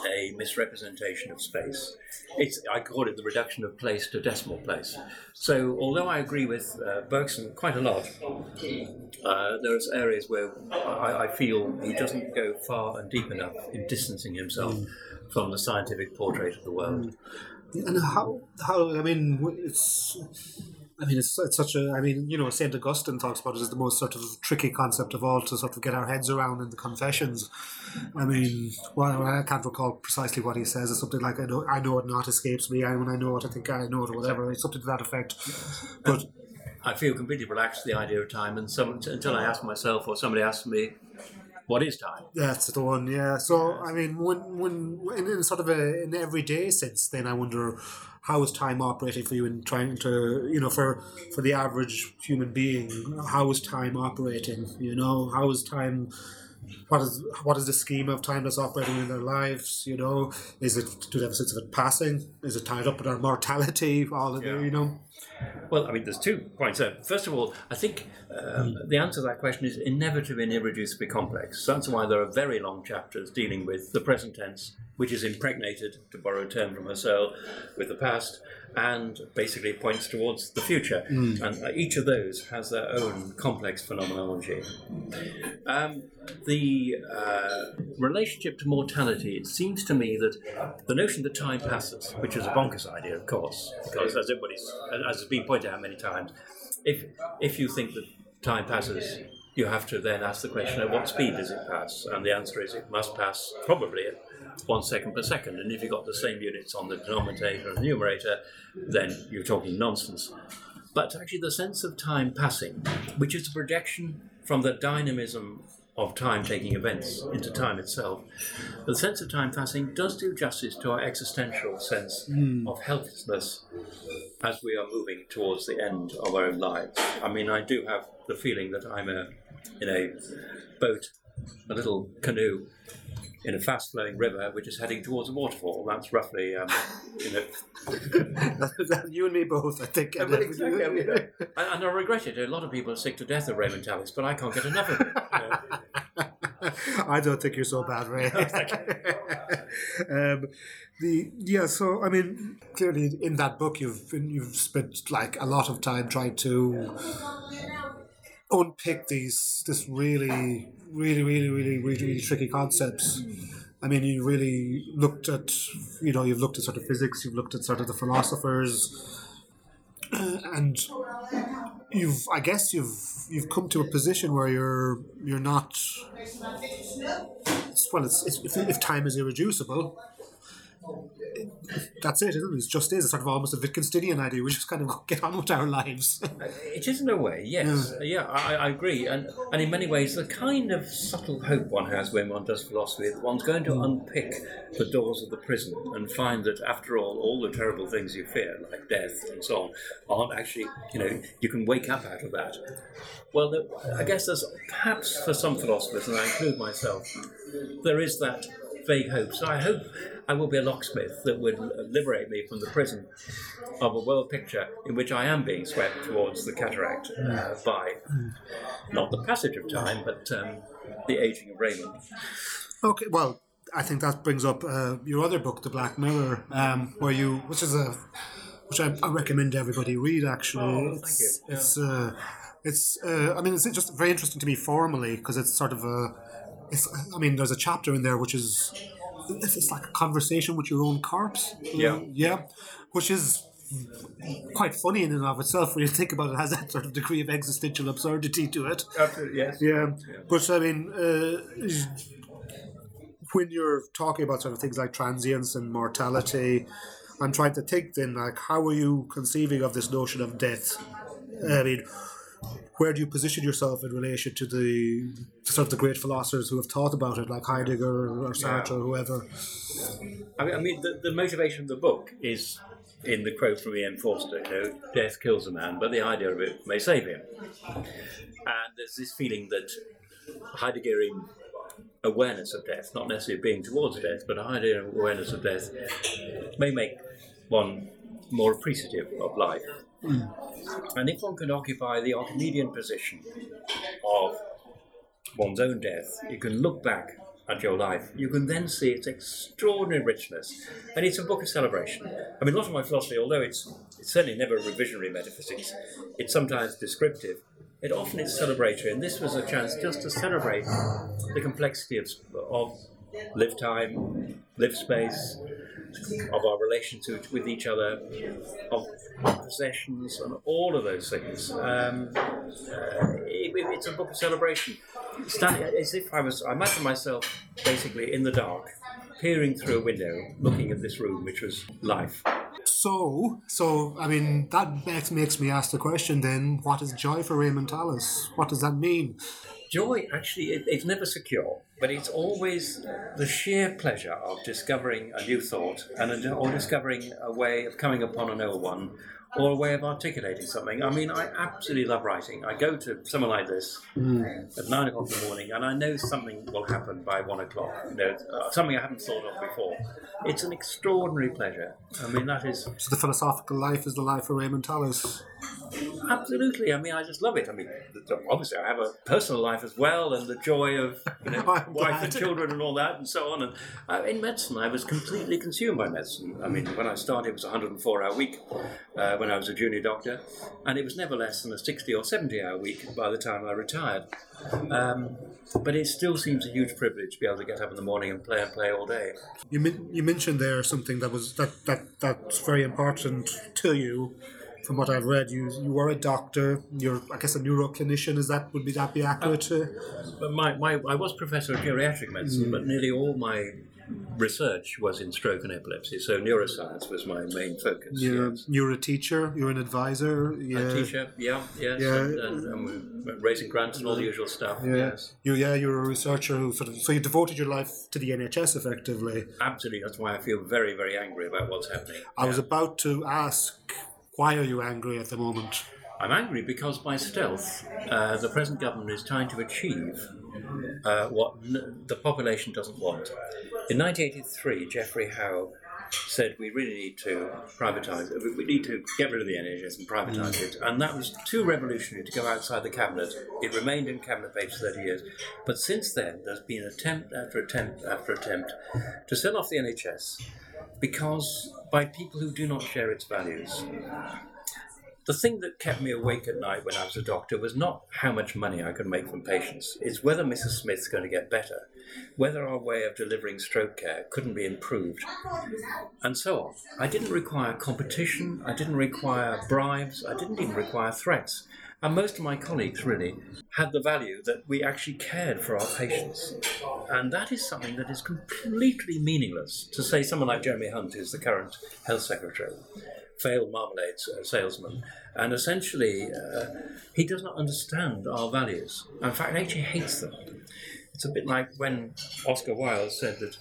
a misrepresentation of space. It's, I call it the reduction of place to decimal place. So, although I agree with uh, Bergson quite a lot, uh, are areas where I, I feel he doesn't go far and deep enough in distancing himself from the scientific portrait of the world. And how how I mean it's I mean it's, it's such a I mean you know Saint Augustine talks about it as the most sort of tricky concept of all to sort of get our heads around in the Confessions. I mean, well I can't recall precisely what he says. It's something like I know I know it not escapes me. I when I know it, I think I know it or whatever. It's something to that effect. But I feel completely relaxed with the idea of time, and some, until I ask myself or somebody asks me, what is time? That's the one, yeah. So I mean, when when in, in sort of a an everyday sense, then I wonder how is time operating for you in trying to you know for for the average human being, how is time operating? You know, how is time? What is what is the scheme of time that's operating in their lives? You know, is it do they have a sense of it passing? Is it tied up with our mortality? All of the, you know. Well, I mean, there's two points there. First of all, I think um, the answer to that question is inevitably and irreducibly complex. That's why there are very long chapters dealing with the present tense, which is impregnated, to borrow a term from Husserl, with the past, and basically points towards the future. And uh, each of those has their own complex phenomenology. Um, the uh, relationship to mortality, it seems to me that the notion that time passes, which is a bonkers idea, of course, because as everybody's, as has been pointed out many times, if if you think that time passes, you have to then ask the question: at what speed does it pass? And the answer is it must pass probably at one second per second. And if you've got the same units on the denominator and the numerator, then you're talking nonsense. But actually, the sense of time passing, which is a projection from the dynamism of time taking events into time itself, But the sense of time passing does do justice to our existential sense hmm. of helplessness as we are moving towards the end of our own lives. I mean, I do have the feeling that I'm a, in a boat, a little canoe, in a fast flowing river which is heading towards a waterfall. That's roughly, um, you know, you and me both, I think. and, and I regret it. A lot of people are sick to death of Raymond Tallis, but I can't get enough of it. I don't think you're so bad, Ray. um, the yeah, so I mean, clearly in that book you've you've spent like a lot of time trying to unpick these this really really really really really, really tricky concepts. I mean, you really looked at you know you've looked at sort of physics, you've looked at sort of the philosophers, uh, and you've I guess you've you've come to a position where you're you're not well it's, it's if, if time is irreducible that's it, isn't it? It just is. It's sort of almost a Wittgensteinian idea. We just kind of get on with our lives. Uh, it is in a way, yes. Uh, yeah, I, I agree. And, and in many ways, the kind of subtle hope one has when one does philosophy, one's going to mm. unpick the doors of the prison and find that, after all, all the terrible things you fear, like death and so on, aren't actually, you know, you can wake up out of that. Well, the, I guess there's perhaps for some philosophers, and I include myself, there is that vague hope. So I hope I will be a locksmith that would liberate me from the prison of a world picture in which I am being swept towards the cataract uh, by not the passage of time, but um, the aging of Raymond. Okay, well, I think that brings up uh, your other book, The Black Mirror, um, where you, which is a, which I, I recommend everybody read. Actually, Oh, thank it's, you. Yeah. It's, uh, it's, uh, I mean, it's just very interesting to me formally because it's sort of a, it's, I mean, there's a chapter in there which is, it's it's like a conversation with your own corpse. Yeah. yeah, which is quite funny in and of itself when you think about it. it has that sort of degree of existential absurdity to it. Absolutely, yes. Yeah, but I mean, uh, when you're talking about sort of things like transience and mortality, I'm trying to think then, like, how are you conceiving of this notion of death? I mean, where do you position yourself in relation to the to sort of the great philosophers who have thought about it, like Heidegger or Sartre or whoever? I mean, I mean the, the motivation of the book is in the quote from Ian Forster, you know, death kills a man, but the idea of it may save him. And there's this feeling that Heideggerian awareness of death, not necessarily being towards death, but a Heideggerian awareness of death may make one more appreciative of life. And if one can occupy the Archimedean position of one's own death, you can look back at your life. You can then see its extraordinary richness. And it's a book of celebration. I mean, a lot of my philosophy, although it's, it's certainly never revisionary metaphysics, it's sometimes descriptive, it often is celebratory. And this was a chance just to celebrate the complexity of, of live time, live space, of our relationship with each other, of possessions, and all of those things. Um, uh, it, it's a book of celebration. As if I was, I imagine myself basically in the dark, peering through a window, looking at this room, which was life. So, so I mean, that makes, makes me ask the question then: What is joy for Raymond Tallis? What does that mean? Joy, actually, it, it's never secure, but it's always the sheer pleasure of discovering a new thought and a, or discovering a way of coming upon an old one or a way of articulating something. I mean, I absolutely love writing. I go to someone like this at nine o'clock in the morning, and I know something will happen by one o'clock. You know, uh, something I haven't thought of before. It's an extraordinary pleasure. I mean, that is So the philosophical life is the life of Raymond Tallis. absolutely. I mean, I just love it. I mean, obviously, I have a personal life as well, and the joy of you know, wife glad. and children and all that, and so on. And uh, in medicine, I was completely consumed by medicine. I mean, when I started, it was a 104-hour week uh, when I was a junior doctor, and it was never less than a 60 or 70-hour week by the time I retired. Um, but it still seems a huge privilege to be able to get up in the morning and play and play all day. You men- you mentioned there something that was that, that that's very important to you. From what I've read, you you were a doctor. You're I guess a neuroclinician. Is that would be that be accurate? to But my, my, I was professor of geriatric medicine, but nearly all my research was in stroke and epilepsy. So neuroscience was my main focus. You're yes. you're a teacher. You're an advisor. Yeah. A teacher, yeah, yes, Yeah. and, and, and raising grants and all the usual stuff. Yeah. Yes, You yeah. You're a researcher who sort of so you devoted your life to the NHS effectively. absolutely. That's why I feel very, very angry about what's happening. I was about to ask, why are you angry at the moment? I'm angry because by stealth, uh, the present government is trying to achieve uh, what n- the population doesn't want. In 1983, Geoffrey Howe said we really need to privatise, we- we need to get rid of the NHS and privatise it. And that was too revolutionary to go outside the cabinet. It remained in cabinet for 30 years. But since then, there's been attempt after attempt after attempt to sell off the NHS because by people who do not share its values. The thing that kept me awake at night when I was a doctor was not how much money I could make from patients, it's whether Mrs. Smith's going to get better, whether our way of delivering stroke care couldn't be improved, and so on. I didn't require competition, I didn't require bribes, I didn't even require threats. And most of my colleagues really had the value that we actually cared for our patients. And that is something that is completely meaningless to say someone like Jeremy Hunt, who's the current health secretary, failed marmalade uh, salesman, and essentially uh, he does not understand our values. In fact, he actually hates them. It's a bit like when Oscar Wilde said that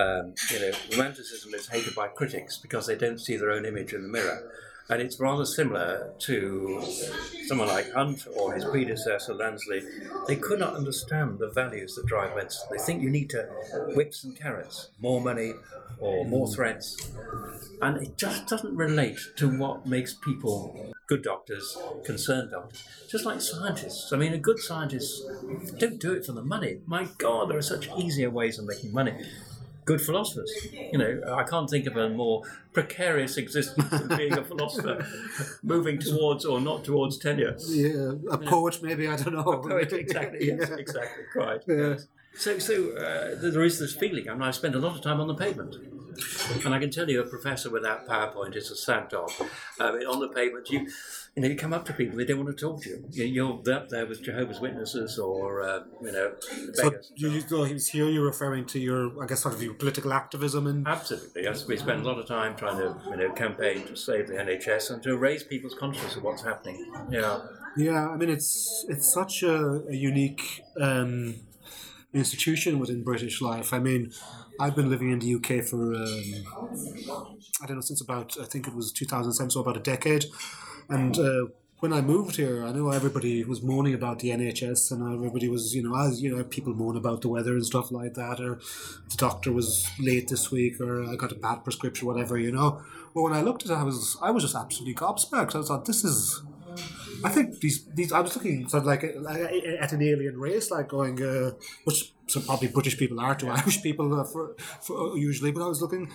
um, you know romanticism is hated by critics because they don't see their own image in the mirror. And it's rather similar to someone like Hunt or his predecessor Lansley. They could not understand the values that drive medicine. They think you need to whip some carrots, more money, or more threats. And it just doesn't relate to what makes people good doctors, concerned doctors. Just like scientists. I mean, a good scientist don't do it for the money. My God, there are such easier ways of making money good philosophers. You know, I can't think of a more precarious existence than being a philosopher, moving towards or not towards tenure. Yeah, a poet maybe. I don't know. A poet, exactly. Yes, Yeah. exactly. Right. Yeah. Yes. So, so uh, there is this feeling. I mean, I spend a lot of time on the pavement. And I can tell you, a professor without PowerPoint is a sad dog. I mean, on the pavement, you, you know, you come up to people, they don't want to talk to you. You- You're up there with Jehovah's Witnesses or, uh, you know, So you, you, so he's here. You're referring to your, I guess, sort of your political activism and Absolutely, yes. We spend a lot of time trying to, you know, campaign to save the NHS and to raise people's consciousness of what's happening. Yeah, Yeah, I mean it's it's such a, a unique um, institution within British life. I mean, I've been living in the UK for um, I don't know since about I think it was 2007, so about a decade, and. Uh, when I moved here, I know everybody was moaning about the NHS, and everybody was, you know, as you know, people moan about the weather and stuff like that, or the doctor was late this week, or I got a bad prescription, whatever, you know. But when I looked at it, I was, I was just absolutely gobsmacked. I thought, this is, I think these these I was looking sort of like a- at an alien race, like going, uh, which so probably British people are to Irish people uh, for, for usually, but I was looking.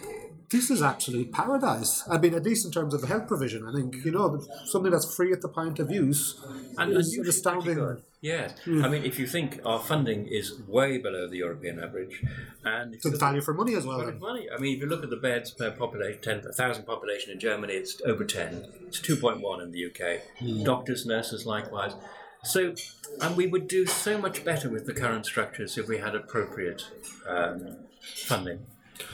This is absolute paradise. I mean, at least in terms of the health provision, I think you know something that's free at the point of use and, is an astounding. Yes, I mean, if you think our funding is way below the European average, and It's look value for money as well. at then. money, I mean, if you look at the beds per population, ten thousand population in Germany, it's over ten. It's two point one in the UK. Doctors, nurses, likewise. So, and we would do so much better with the current structures if we had appropriate um, funding.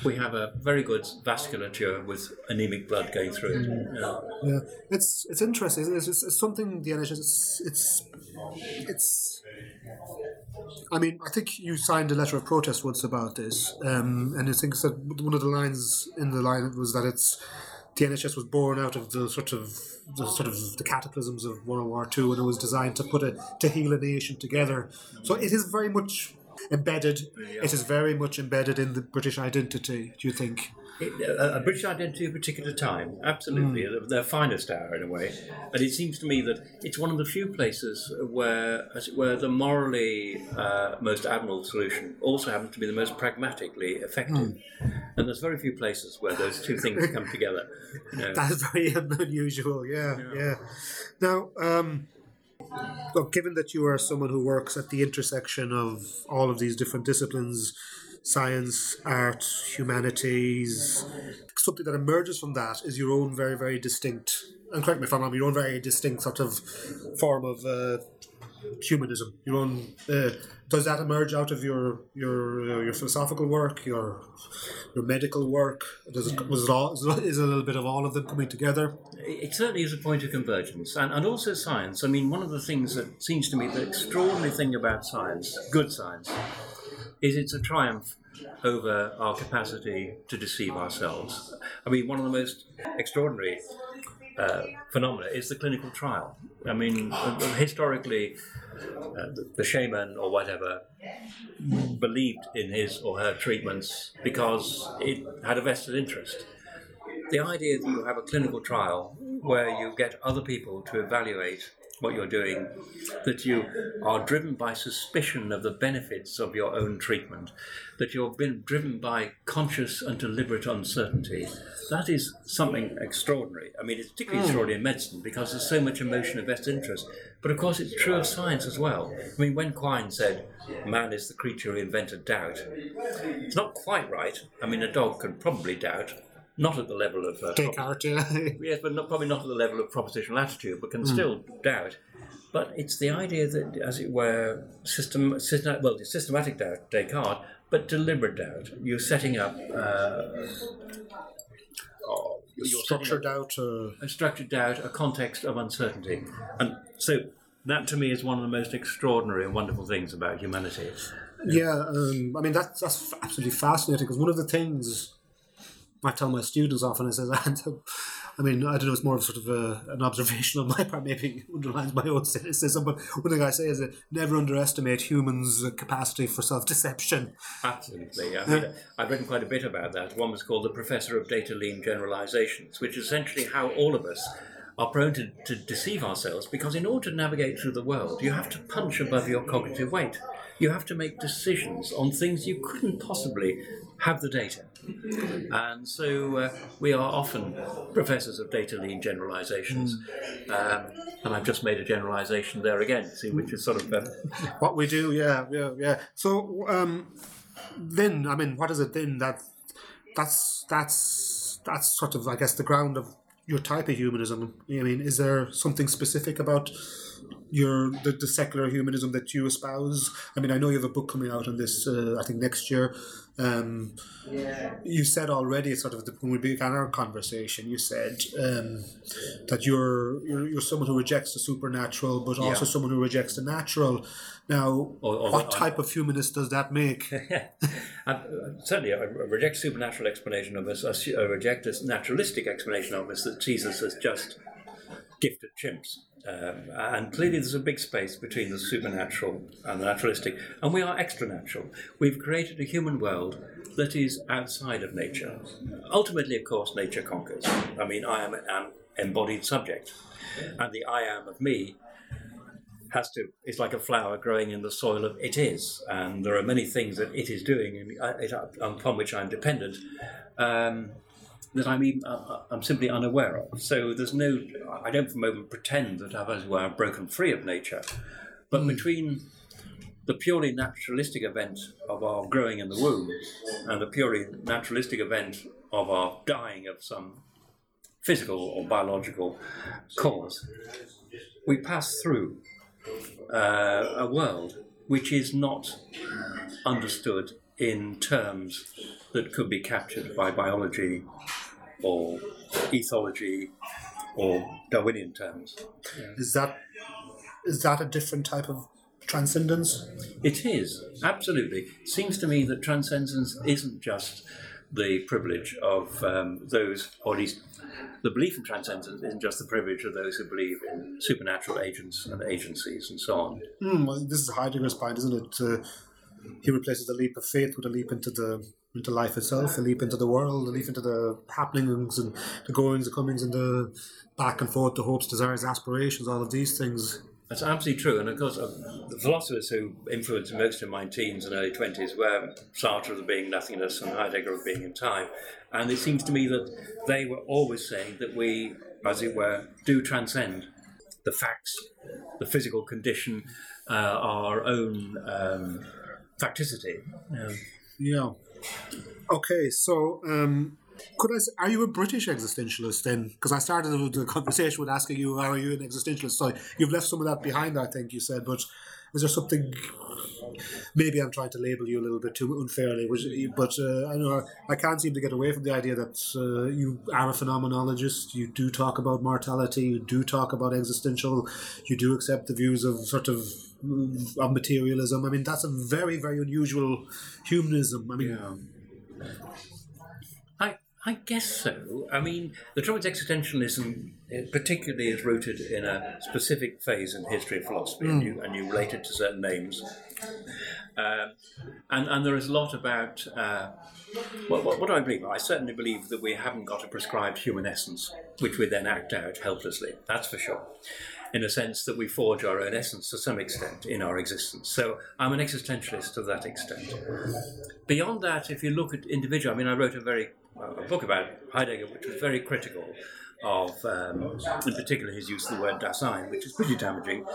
We have a very good vasculature with anemic blood going through it. Yeah. Yeah, it's it's interesting. Isn't it? It's, it's something the NHS. It's, it's it's. I mean, I think you signed a letter of protest once about this, um, and I think that one of the lines in the line was that it's the NHS was born out of the sort of the sort of the cataclysms of World War Two, and it was designed to put a to heal a nation together. So it is very much embedded. It is very much embedded in the British identity. Do you think? It, a, a British identity of a particular time, absolutely, Hmm. their finest hour in a way. And it seems to me that it's one of the few places where, as it were, the morally uh, most admirable solution also happens to be the most pragmatically effective. Hmm. And there's very few places where those two things come together. You know. That is very unusual. Yeah, yeah. Now, um, look, given that you are someone who works at the intersection of all of these different disciplines science, art, humanities something that emerges from that is your own very, very distinct, and correct me if I'm wrong, your own very distinct sort of form of uh, humanism. Your own. Uh, does that emerge out of your your uh, your philosophical work, your your medical work? Does it, was it all? Is it a little bit of all of them coming together? It certainly is a point of convergence, and, and also science. I mean, one of the things that seems to me the extraordinary thing about science, good science, is it's a triumph over our capacity to deceive ourselves. I mean, one of the most extraordinary uh, phenomena is the clinical trial. I mean, historically, uh, the shaman or whatever believed in his or her treatments because it had a vested interest the idea that you have a clinical trial where you get other people to evaluate what you're doing, that you are driven by suspicion of the benefits of your own treatment, that you've been driven by conscious and deliberate uncertainty, that is something extraordinary. I mean, it's particularly hmm. extraordinary in medicine because there's so much emotion and vested interest. But of course, it's true of science as well. I mean, when Quine said, man is the creature who invented doubt, it's not quite right. I mean, a dog can probably doubt, not at the level of uh, Descartes, yeah. Yes, but not, probably not at the level of propositional attitude, but can still doubt. But it's the idea that, as it were, system, system well, systematic doubt, Descartes, but deliberate doubt. You're setting up. Uh, oh, structured out. Uh, a structured doubt, a context of uncertainty, and so that to me is one of the most extraordinary and wonderful things about humanity. Yeah, um, I mean that's that's absolutely fascinating because one of the things I tell my students often is that um, I mean I don't know it's more of sort of a, an observation on my part maybe underlines my own cynicism but one thing I say is that never underestimate humans' capacity for self deception. Absolutely. I mean, I've written quite a bit about that. One was called The Professor of Data Lean Generalizations, which is essentially how all of us are prone to, to deceive ourselves because in order to navigate through the world, you have to punch above your cognitive weight. You have to make decisions on things you couldn't possibly have the data. And so uh, we are often professors of data lean generalizations. Um, and I've just made a generalization there again, see, which is sort of. Uh, What we do, yeah, yeah, yeah. So um, then, I mean, what is it then that that's that's that's sort of I guess the ground of your type of humanism. I mean, is there something specific about your the, the secular humanism that you espouse? I mean, I know you have a book coming out on this. Uh, I think next year. Um, you said already, sort of the, when we began our conversation, you said um, that you're, you're you're someone who rejects the supernatural, but also Yeah. someone who rejects the natural. Now, Or- or- what or- type of humanist does that make? I, I- certainly, I reject supernatural explanation of us. I reject this naturalistic explanation of us that Jesus us as just gifted chimps. Um, and clearly, there's a big space between the supernatural and the naturalistic, and we are extra natural. We've created a human world that is outside of nature. Ultimately, of course, nature conquers. I mean, I am an embodied subject, and the I am of me has to is like a flower growing in the soil of it is, and there are many things that it is doing and it, upon which I'm dependent um, that I'm even, uh, I'm simply unaware of. So there's no I don't for a moment pretend that I've as it were broken free of nature, but between the purely naturalistic event of our growing in the womb and the purely naturalistic event of our dying of some physical or biological cause, we pass through uh, a world which is not understood in terms that could be captured by biology or ethology or Darwinian terms. Is that is that a different type of transcendence? It is, absolutely. Seems to me that transcendence isn't just the privilege of um, those, or at least the belief in transcendence isn't just the privilege of those who believe in supernatural agents and agencies and so on. Hmm, well, this is a Heidegger's point, isn't it? Uh, he replaces the leap of faith with a leap into the into life itself, a leap into the world, a leap into the happenings and the goings, the comings, and the back and forth, the hopes, desires, aspirations, all of these things. That's absolutely true. And of course, uh, the philosophers who influenced most in my teens and early 20s were Sartre of the being nothingness and Heidegger of being in time. And it seems to me that they were always saying that we, as it were, do transcend the facts, the physical condition, uh, our own um, facticity. Um, Yeah. Okay, so um, could I? s- Are you a British existentialist then? Because I started the conversation with asking you, "Are you an existentialist?" So you've left some of that behind, I think you said. But is there something? Maybe I'm trying to label you a little bit too unfairly, which, but uh, I know I can't seem to get away from the idea that uh, you are a phenomenologist. You do talk about mortality. You do talk about existential. You do accept the views of sort of of materialism. I mean, that's a very, very unusual humanism. I mean, I, I guess so. I mean, the trouble with existentialism, uh, particularly, is rooted in a specific phase in the history of philosophy, and, you, and you relate it to certain names. Um, and, and there is a lot about uh, what, what, what do I believe? I certainly believe that we haven't got a prescribed human essence, which we then act out helplessly. That's for sure. In a sense that we forge our own essence to some extent in our existence. So I'm an existentialist to that extent. Beyond that, if you look at individual, I mean, I wrote a very a book about Heidegger, which was very critical of, um, in particular, his use of the word Dasein, which is pretty damaging.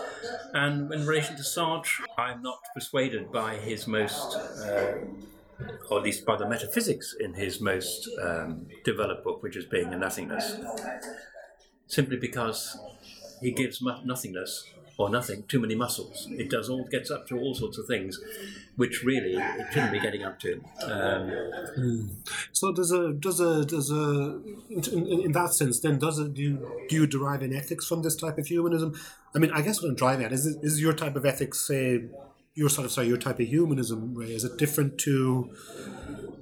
And in relation to Sartre, I'm not persuaded by his most uh, or at least by the metaphysics in his most um, developed book, which is Being and Nothingness, simply because he gives nothingness or nothing too many muscles. It does all gets up to all sorts of things, which really it shouldn't be getting up to. Um, So does a does a does a in, in, that sense then does it do you, do you derive an ethics from this type of humanism? I mean, I guess what I'm driving at is it, is your type of ethics say your sort of sorry your type of humanism Ray, is it different to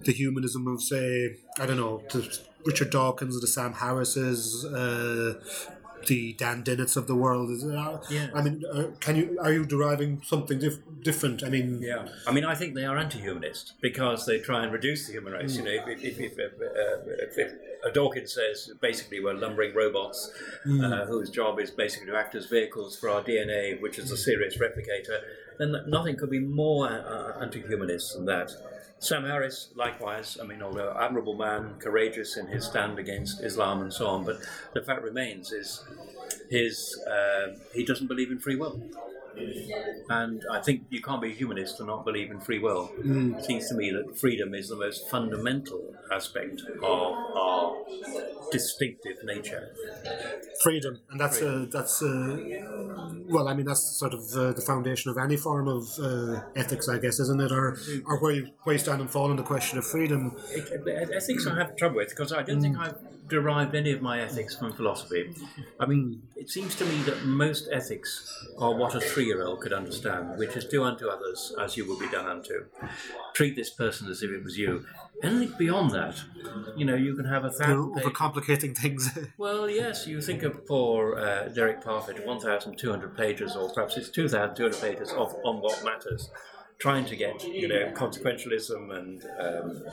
the humanism of say I don't know Richard Dawkins, the Sam Harris's, uh, the Dan Dennett's of the world? Is it, uh, Yeah. I mean, uh, can you are you deriving something dif- different? I mean, Yeah, I mean, I think they are anti-humanist because they try and reduce the human race. You know, if, if, if, if, uh, if, if Dawkins says basically we're lumbering robots uh, whose job is basically to act as vehicles for our DNA, which is a serious replicator, then nothing could be more uh, anti-humanist than that. Sam Harris, likewise, I mean, although admirable man, courageous in his stand against Islam and so on, but the fact remains is his uh, he doesn't believe in free will. And I think you can't be a humanist and not believe in free will. It seems to me that freedom is the most fundamental aspect of our distinctive nature. freedom, and that's uh, that's uh, well, I mean that's sort of uh, the foundation of any form of uh, ethics, I guess, isn't it? Or or where you where you stand and fall on the question of freedom. It- Ethics I have trouble with because I don't think I've derived any of my ethics from philosophy. I mean, it seems to me that most ethics are what a three-year-old could understand, which is do unto others as you will be done unto. Treat this person as if it was you. Anything beyond that, you know, you can have a You're thousand. pages- overcomplicating things. Well, yes, you think of poor uh, Derek Parfit, 1,200 pages, or perhaps it's 2,200 pages of on what matters, trying to get you know consequentialism and um,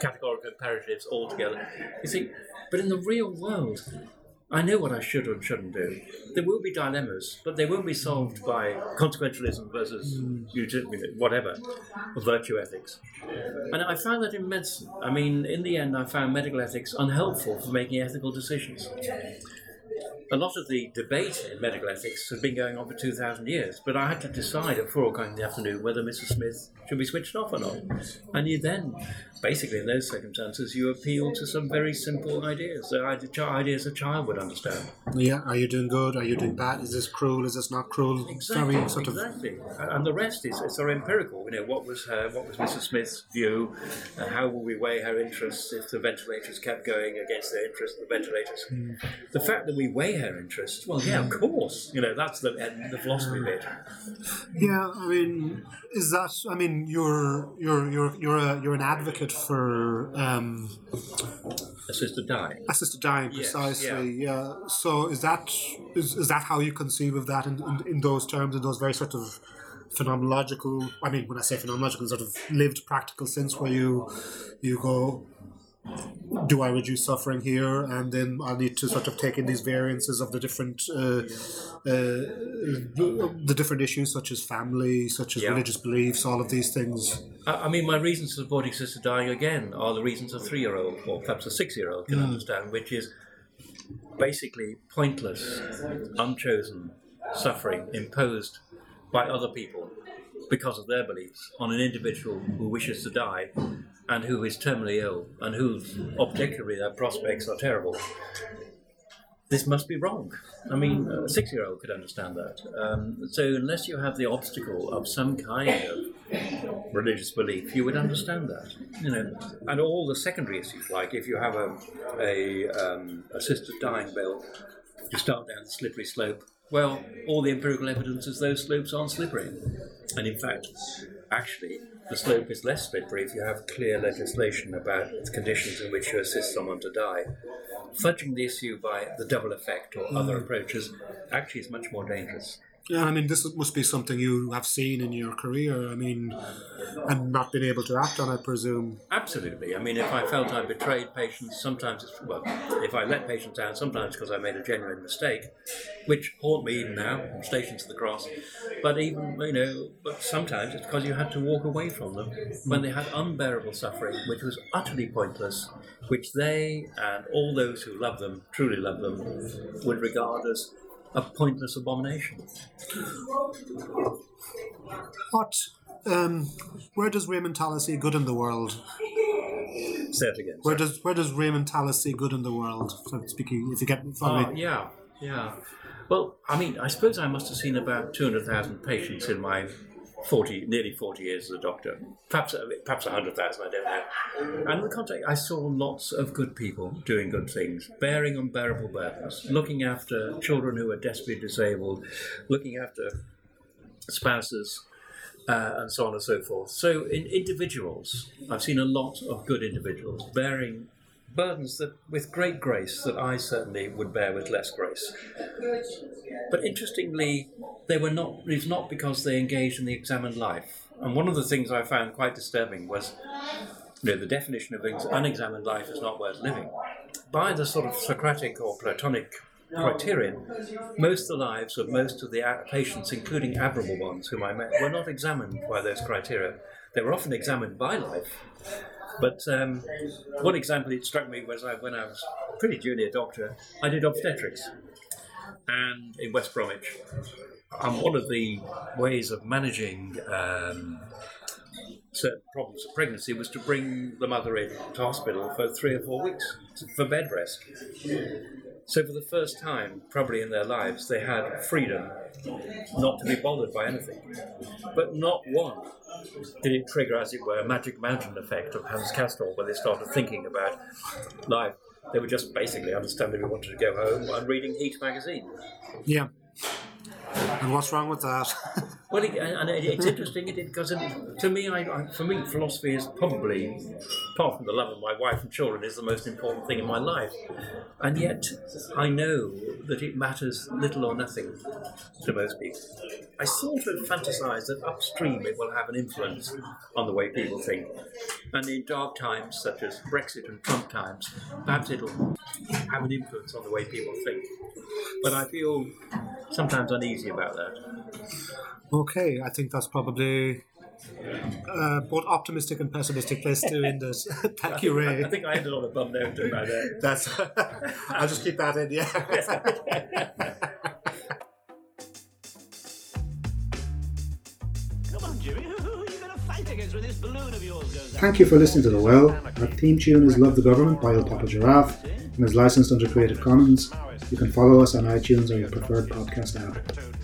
categorical imperatives all together. You think, but in the real world, I know what I should and shouldn't do. There will be dilemmas, but they won't be solved by consequentialism versus know, whatever, virtue ethics. And I found that in medicine. I mean, in the end, I found medical ethics unhelpful for making ethical decisions. A lot of the debate in medical ethics has been going on for 2,000 years, but I had to decide at 4 o'clock in the afternoon whether Mrs. Smith should be switched off or not. And you then, basically in those circumstances, you appeal to some very simple ideas, ideas a child would understand. yeah, are you doing good? Are you doing bad? Is this cruel? Is this not cruel? Exactly, Very sort of exactly. And the rest is it's are empirical. You know, what was her, what was Mrs. Smith's view? Uh, how will we weigh her interests if the ventilators kept going against the interests of the ventilators? The fact that we weigh her interests, well, yeah, of course. You know, that's the the philosophy bit. Yeah, I mean, is that? I mean, you're you're you're you're a you're an advocate for um, Assisted dying. assisted dying, Yes, precisely. yeah. So is that is, is that how you conceive of that in, in, in those terms, in those very sort of phenomenological? I mean, when I say phenomenological, sort of lived practical sense, where you you go. Do I reduce suffering here, and then I need to sort of take in these variances of the different, uh, uh, the different issues such as family, such as Yeah. religious beliefs, all of these things. I, I mean, my reasons for supporting assisted dying again are the reasons a three-year-old or perhaps a six-year-old can understand, which is basically pointless, unchosen suffering imposed by other people because of their beliefs on an individual who wishes to die and who is terminally ill and whose objectively their prospects are terrible. This must be wrong. I mean, a six-year-old could understand that. Um, so unless you have the obstacle of some kind of religious belief, you would understand that. You know, and all the secondary issues, like if you have a, a um, assisted dying bill, you start down the slippery slope. Well, all the empirical evidence is those slopes aren't slippery, and in fact, actually, the slope is less slippery if you have clear legislation about the conditions in which you assist someone to die. Fudging the issue by the double effect or other mm. approaches actually is much more dangerous. Yeah, I mean, this must be something you have seen in your career. I mean, and not been able to act on, I presume. Absolutely. I mean, if I felt I betrayed patients, sometimes it's, well, if I let patients down, sometimes because I made a genuine mistake, which haunt me even now, I'm stationed the cross. But even, you know, but sometimes it's because you had to walk away from them when they had unbearable suffering, which was utterly pointless, which they and all those who love them, truly love them, would regard as a pointless abomination. What um, where does Raymond Tallis see good in the world? Say it again. Where does where does Raymond Tallis see good in the world? So speaking, if you get follow Oh, me. yeah, yeah. Well, I mean, I suppose I must have seen about 200,000 patients in my 40, nearly 40 years as a doctor. Perhaps, perhaps 100,000, I don't know. And in the context, I saw lots of good people doing good things, bearing unbearable burdens, looking after children who are desperately disabled, looking after spouses, uh, and so on and so forth. So, in individuals, I've seen a lot of good individuals bearing burdens that, with great grace, that I certainly would bear with less grace. But interestingly, they were not. It's not because they engaged in the examined life. And one of the things I found quite disturbing was, you know, the definition of unexamined life is not worth living. By the sort of Socratic or Platonic criterion, most of the lives of most of the patients, including admirable ones whom I met, were not examined by those criteria. They were often examined by life. But um, one example that struck me was I, when I was pretty junior doctor, I did obstetrics and in West Bromwich. And one of the ways of managing um, certain problems of pregnancy was to bring the mother in to hospital for three or four weeks for bed rest. So, for the first time, probably in their lives, they had freedom not to be bothered by anything. But not one did it trigger, as it were, a magic mountain effect of Hans Castorp, where they started thinking about life. They were just basically understandably wanted to go home and reading Heat magazine. Yeah. And what's wrong with that? Well, it, and it, it's interesting it, because it, to me, I, I, for me, philosophy is probably, apart from the love of my wife and children, is the most important thing in my life. And yet, I know that it matters little or nothing to most people. I sort of fantasize that upstream it will have an influence on the way people think. And in dark times, such as Brexit and Trump times, perhaps it'll have an influence on the way people think. But I feel sometimes uneasy about that. Okay, I think that's probably uh, both optimistic and pessimistic place to end this. Thank you, Ray. I think I ended on a bum note about that. That's. I'll just keep that in. Yeah. Come on, Jimmy. Who, who are you going to fight against when this balloon of yours goes up? Thank you for listening to The Well. Our theme tune is Love the Government by El Papa Giraffe and is licensed under Creative Commons. You can follow us on iTunes or your preferred podcast app.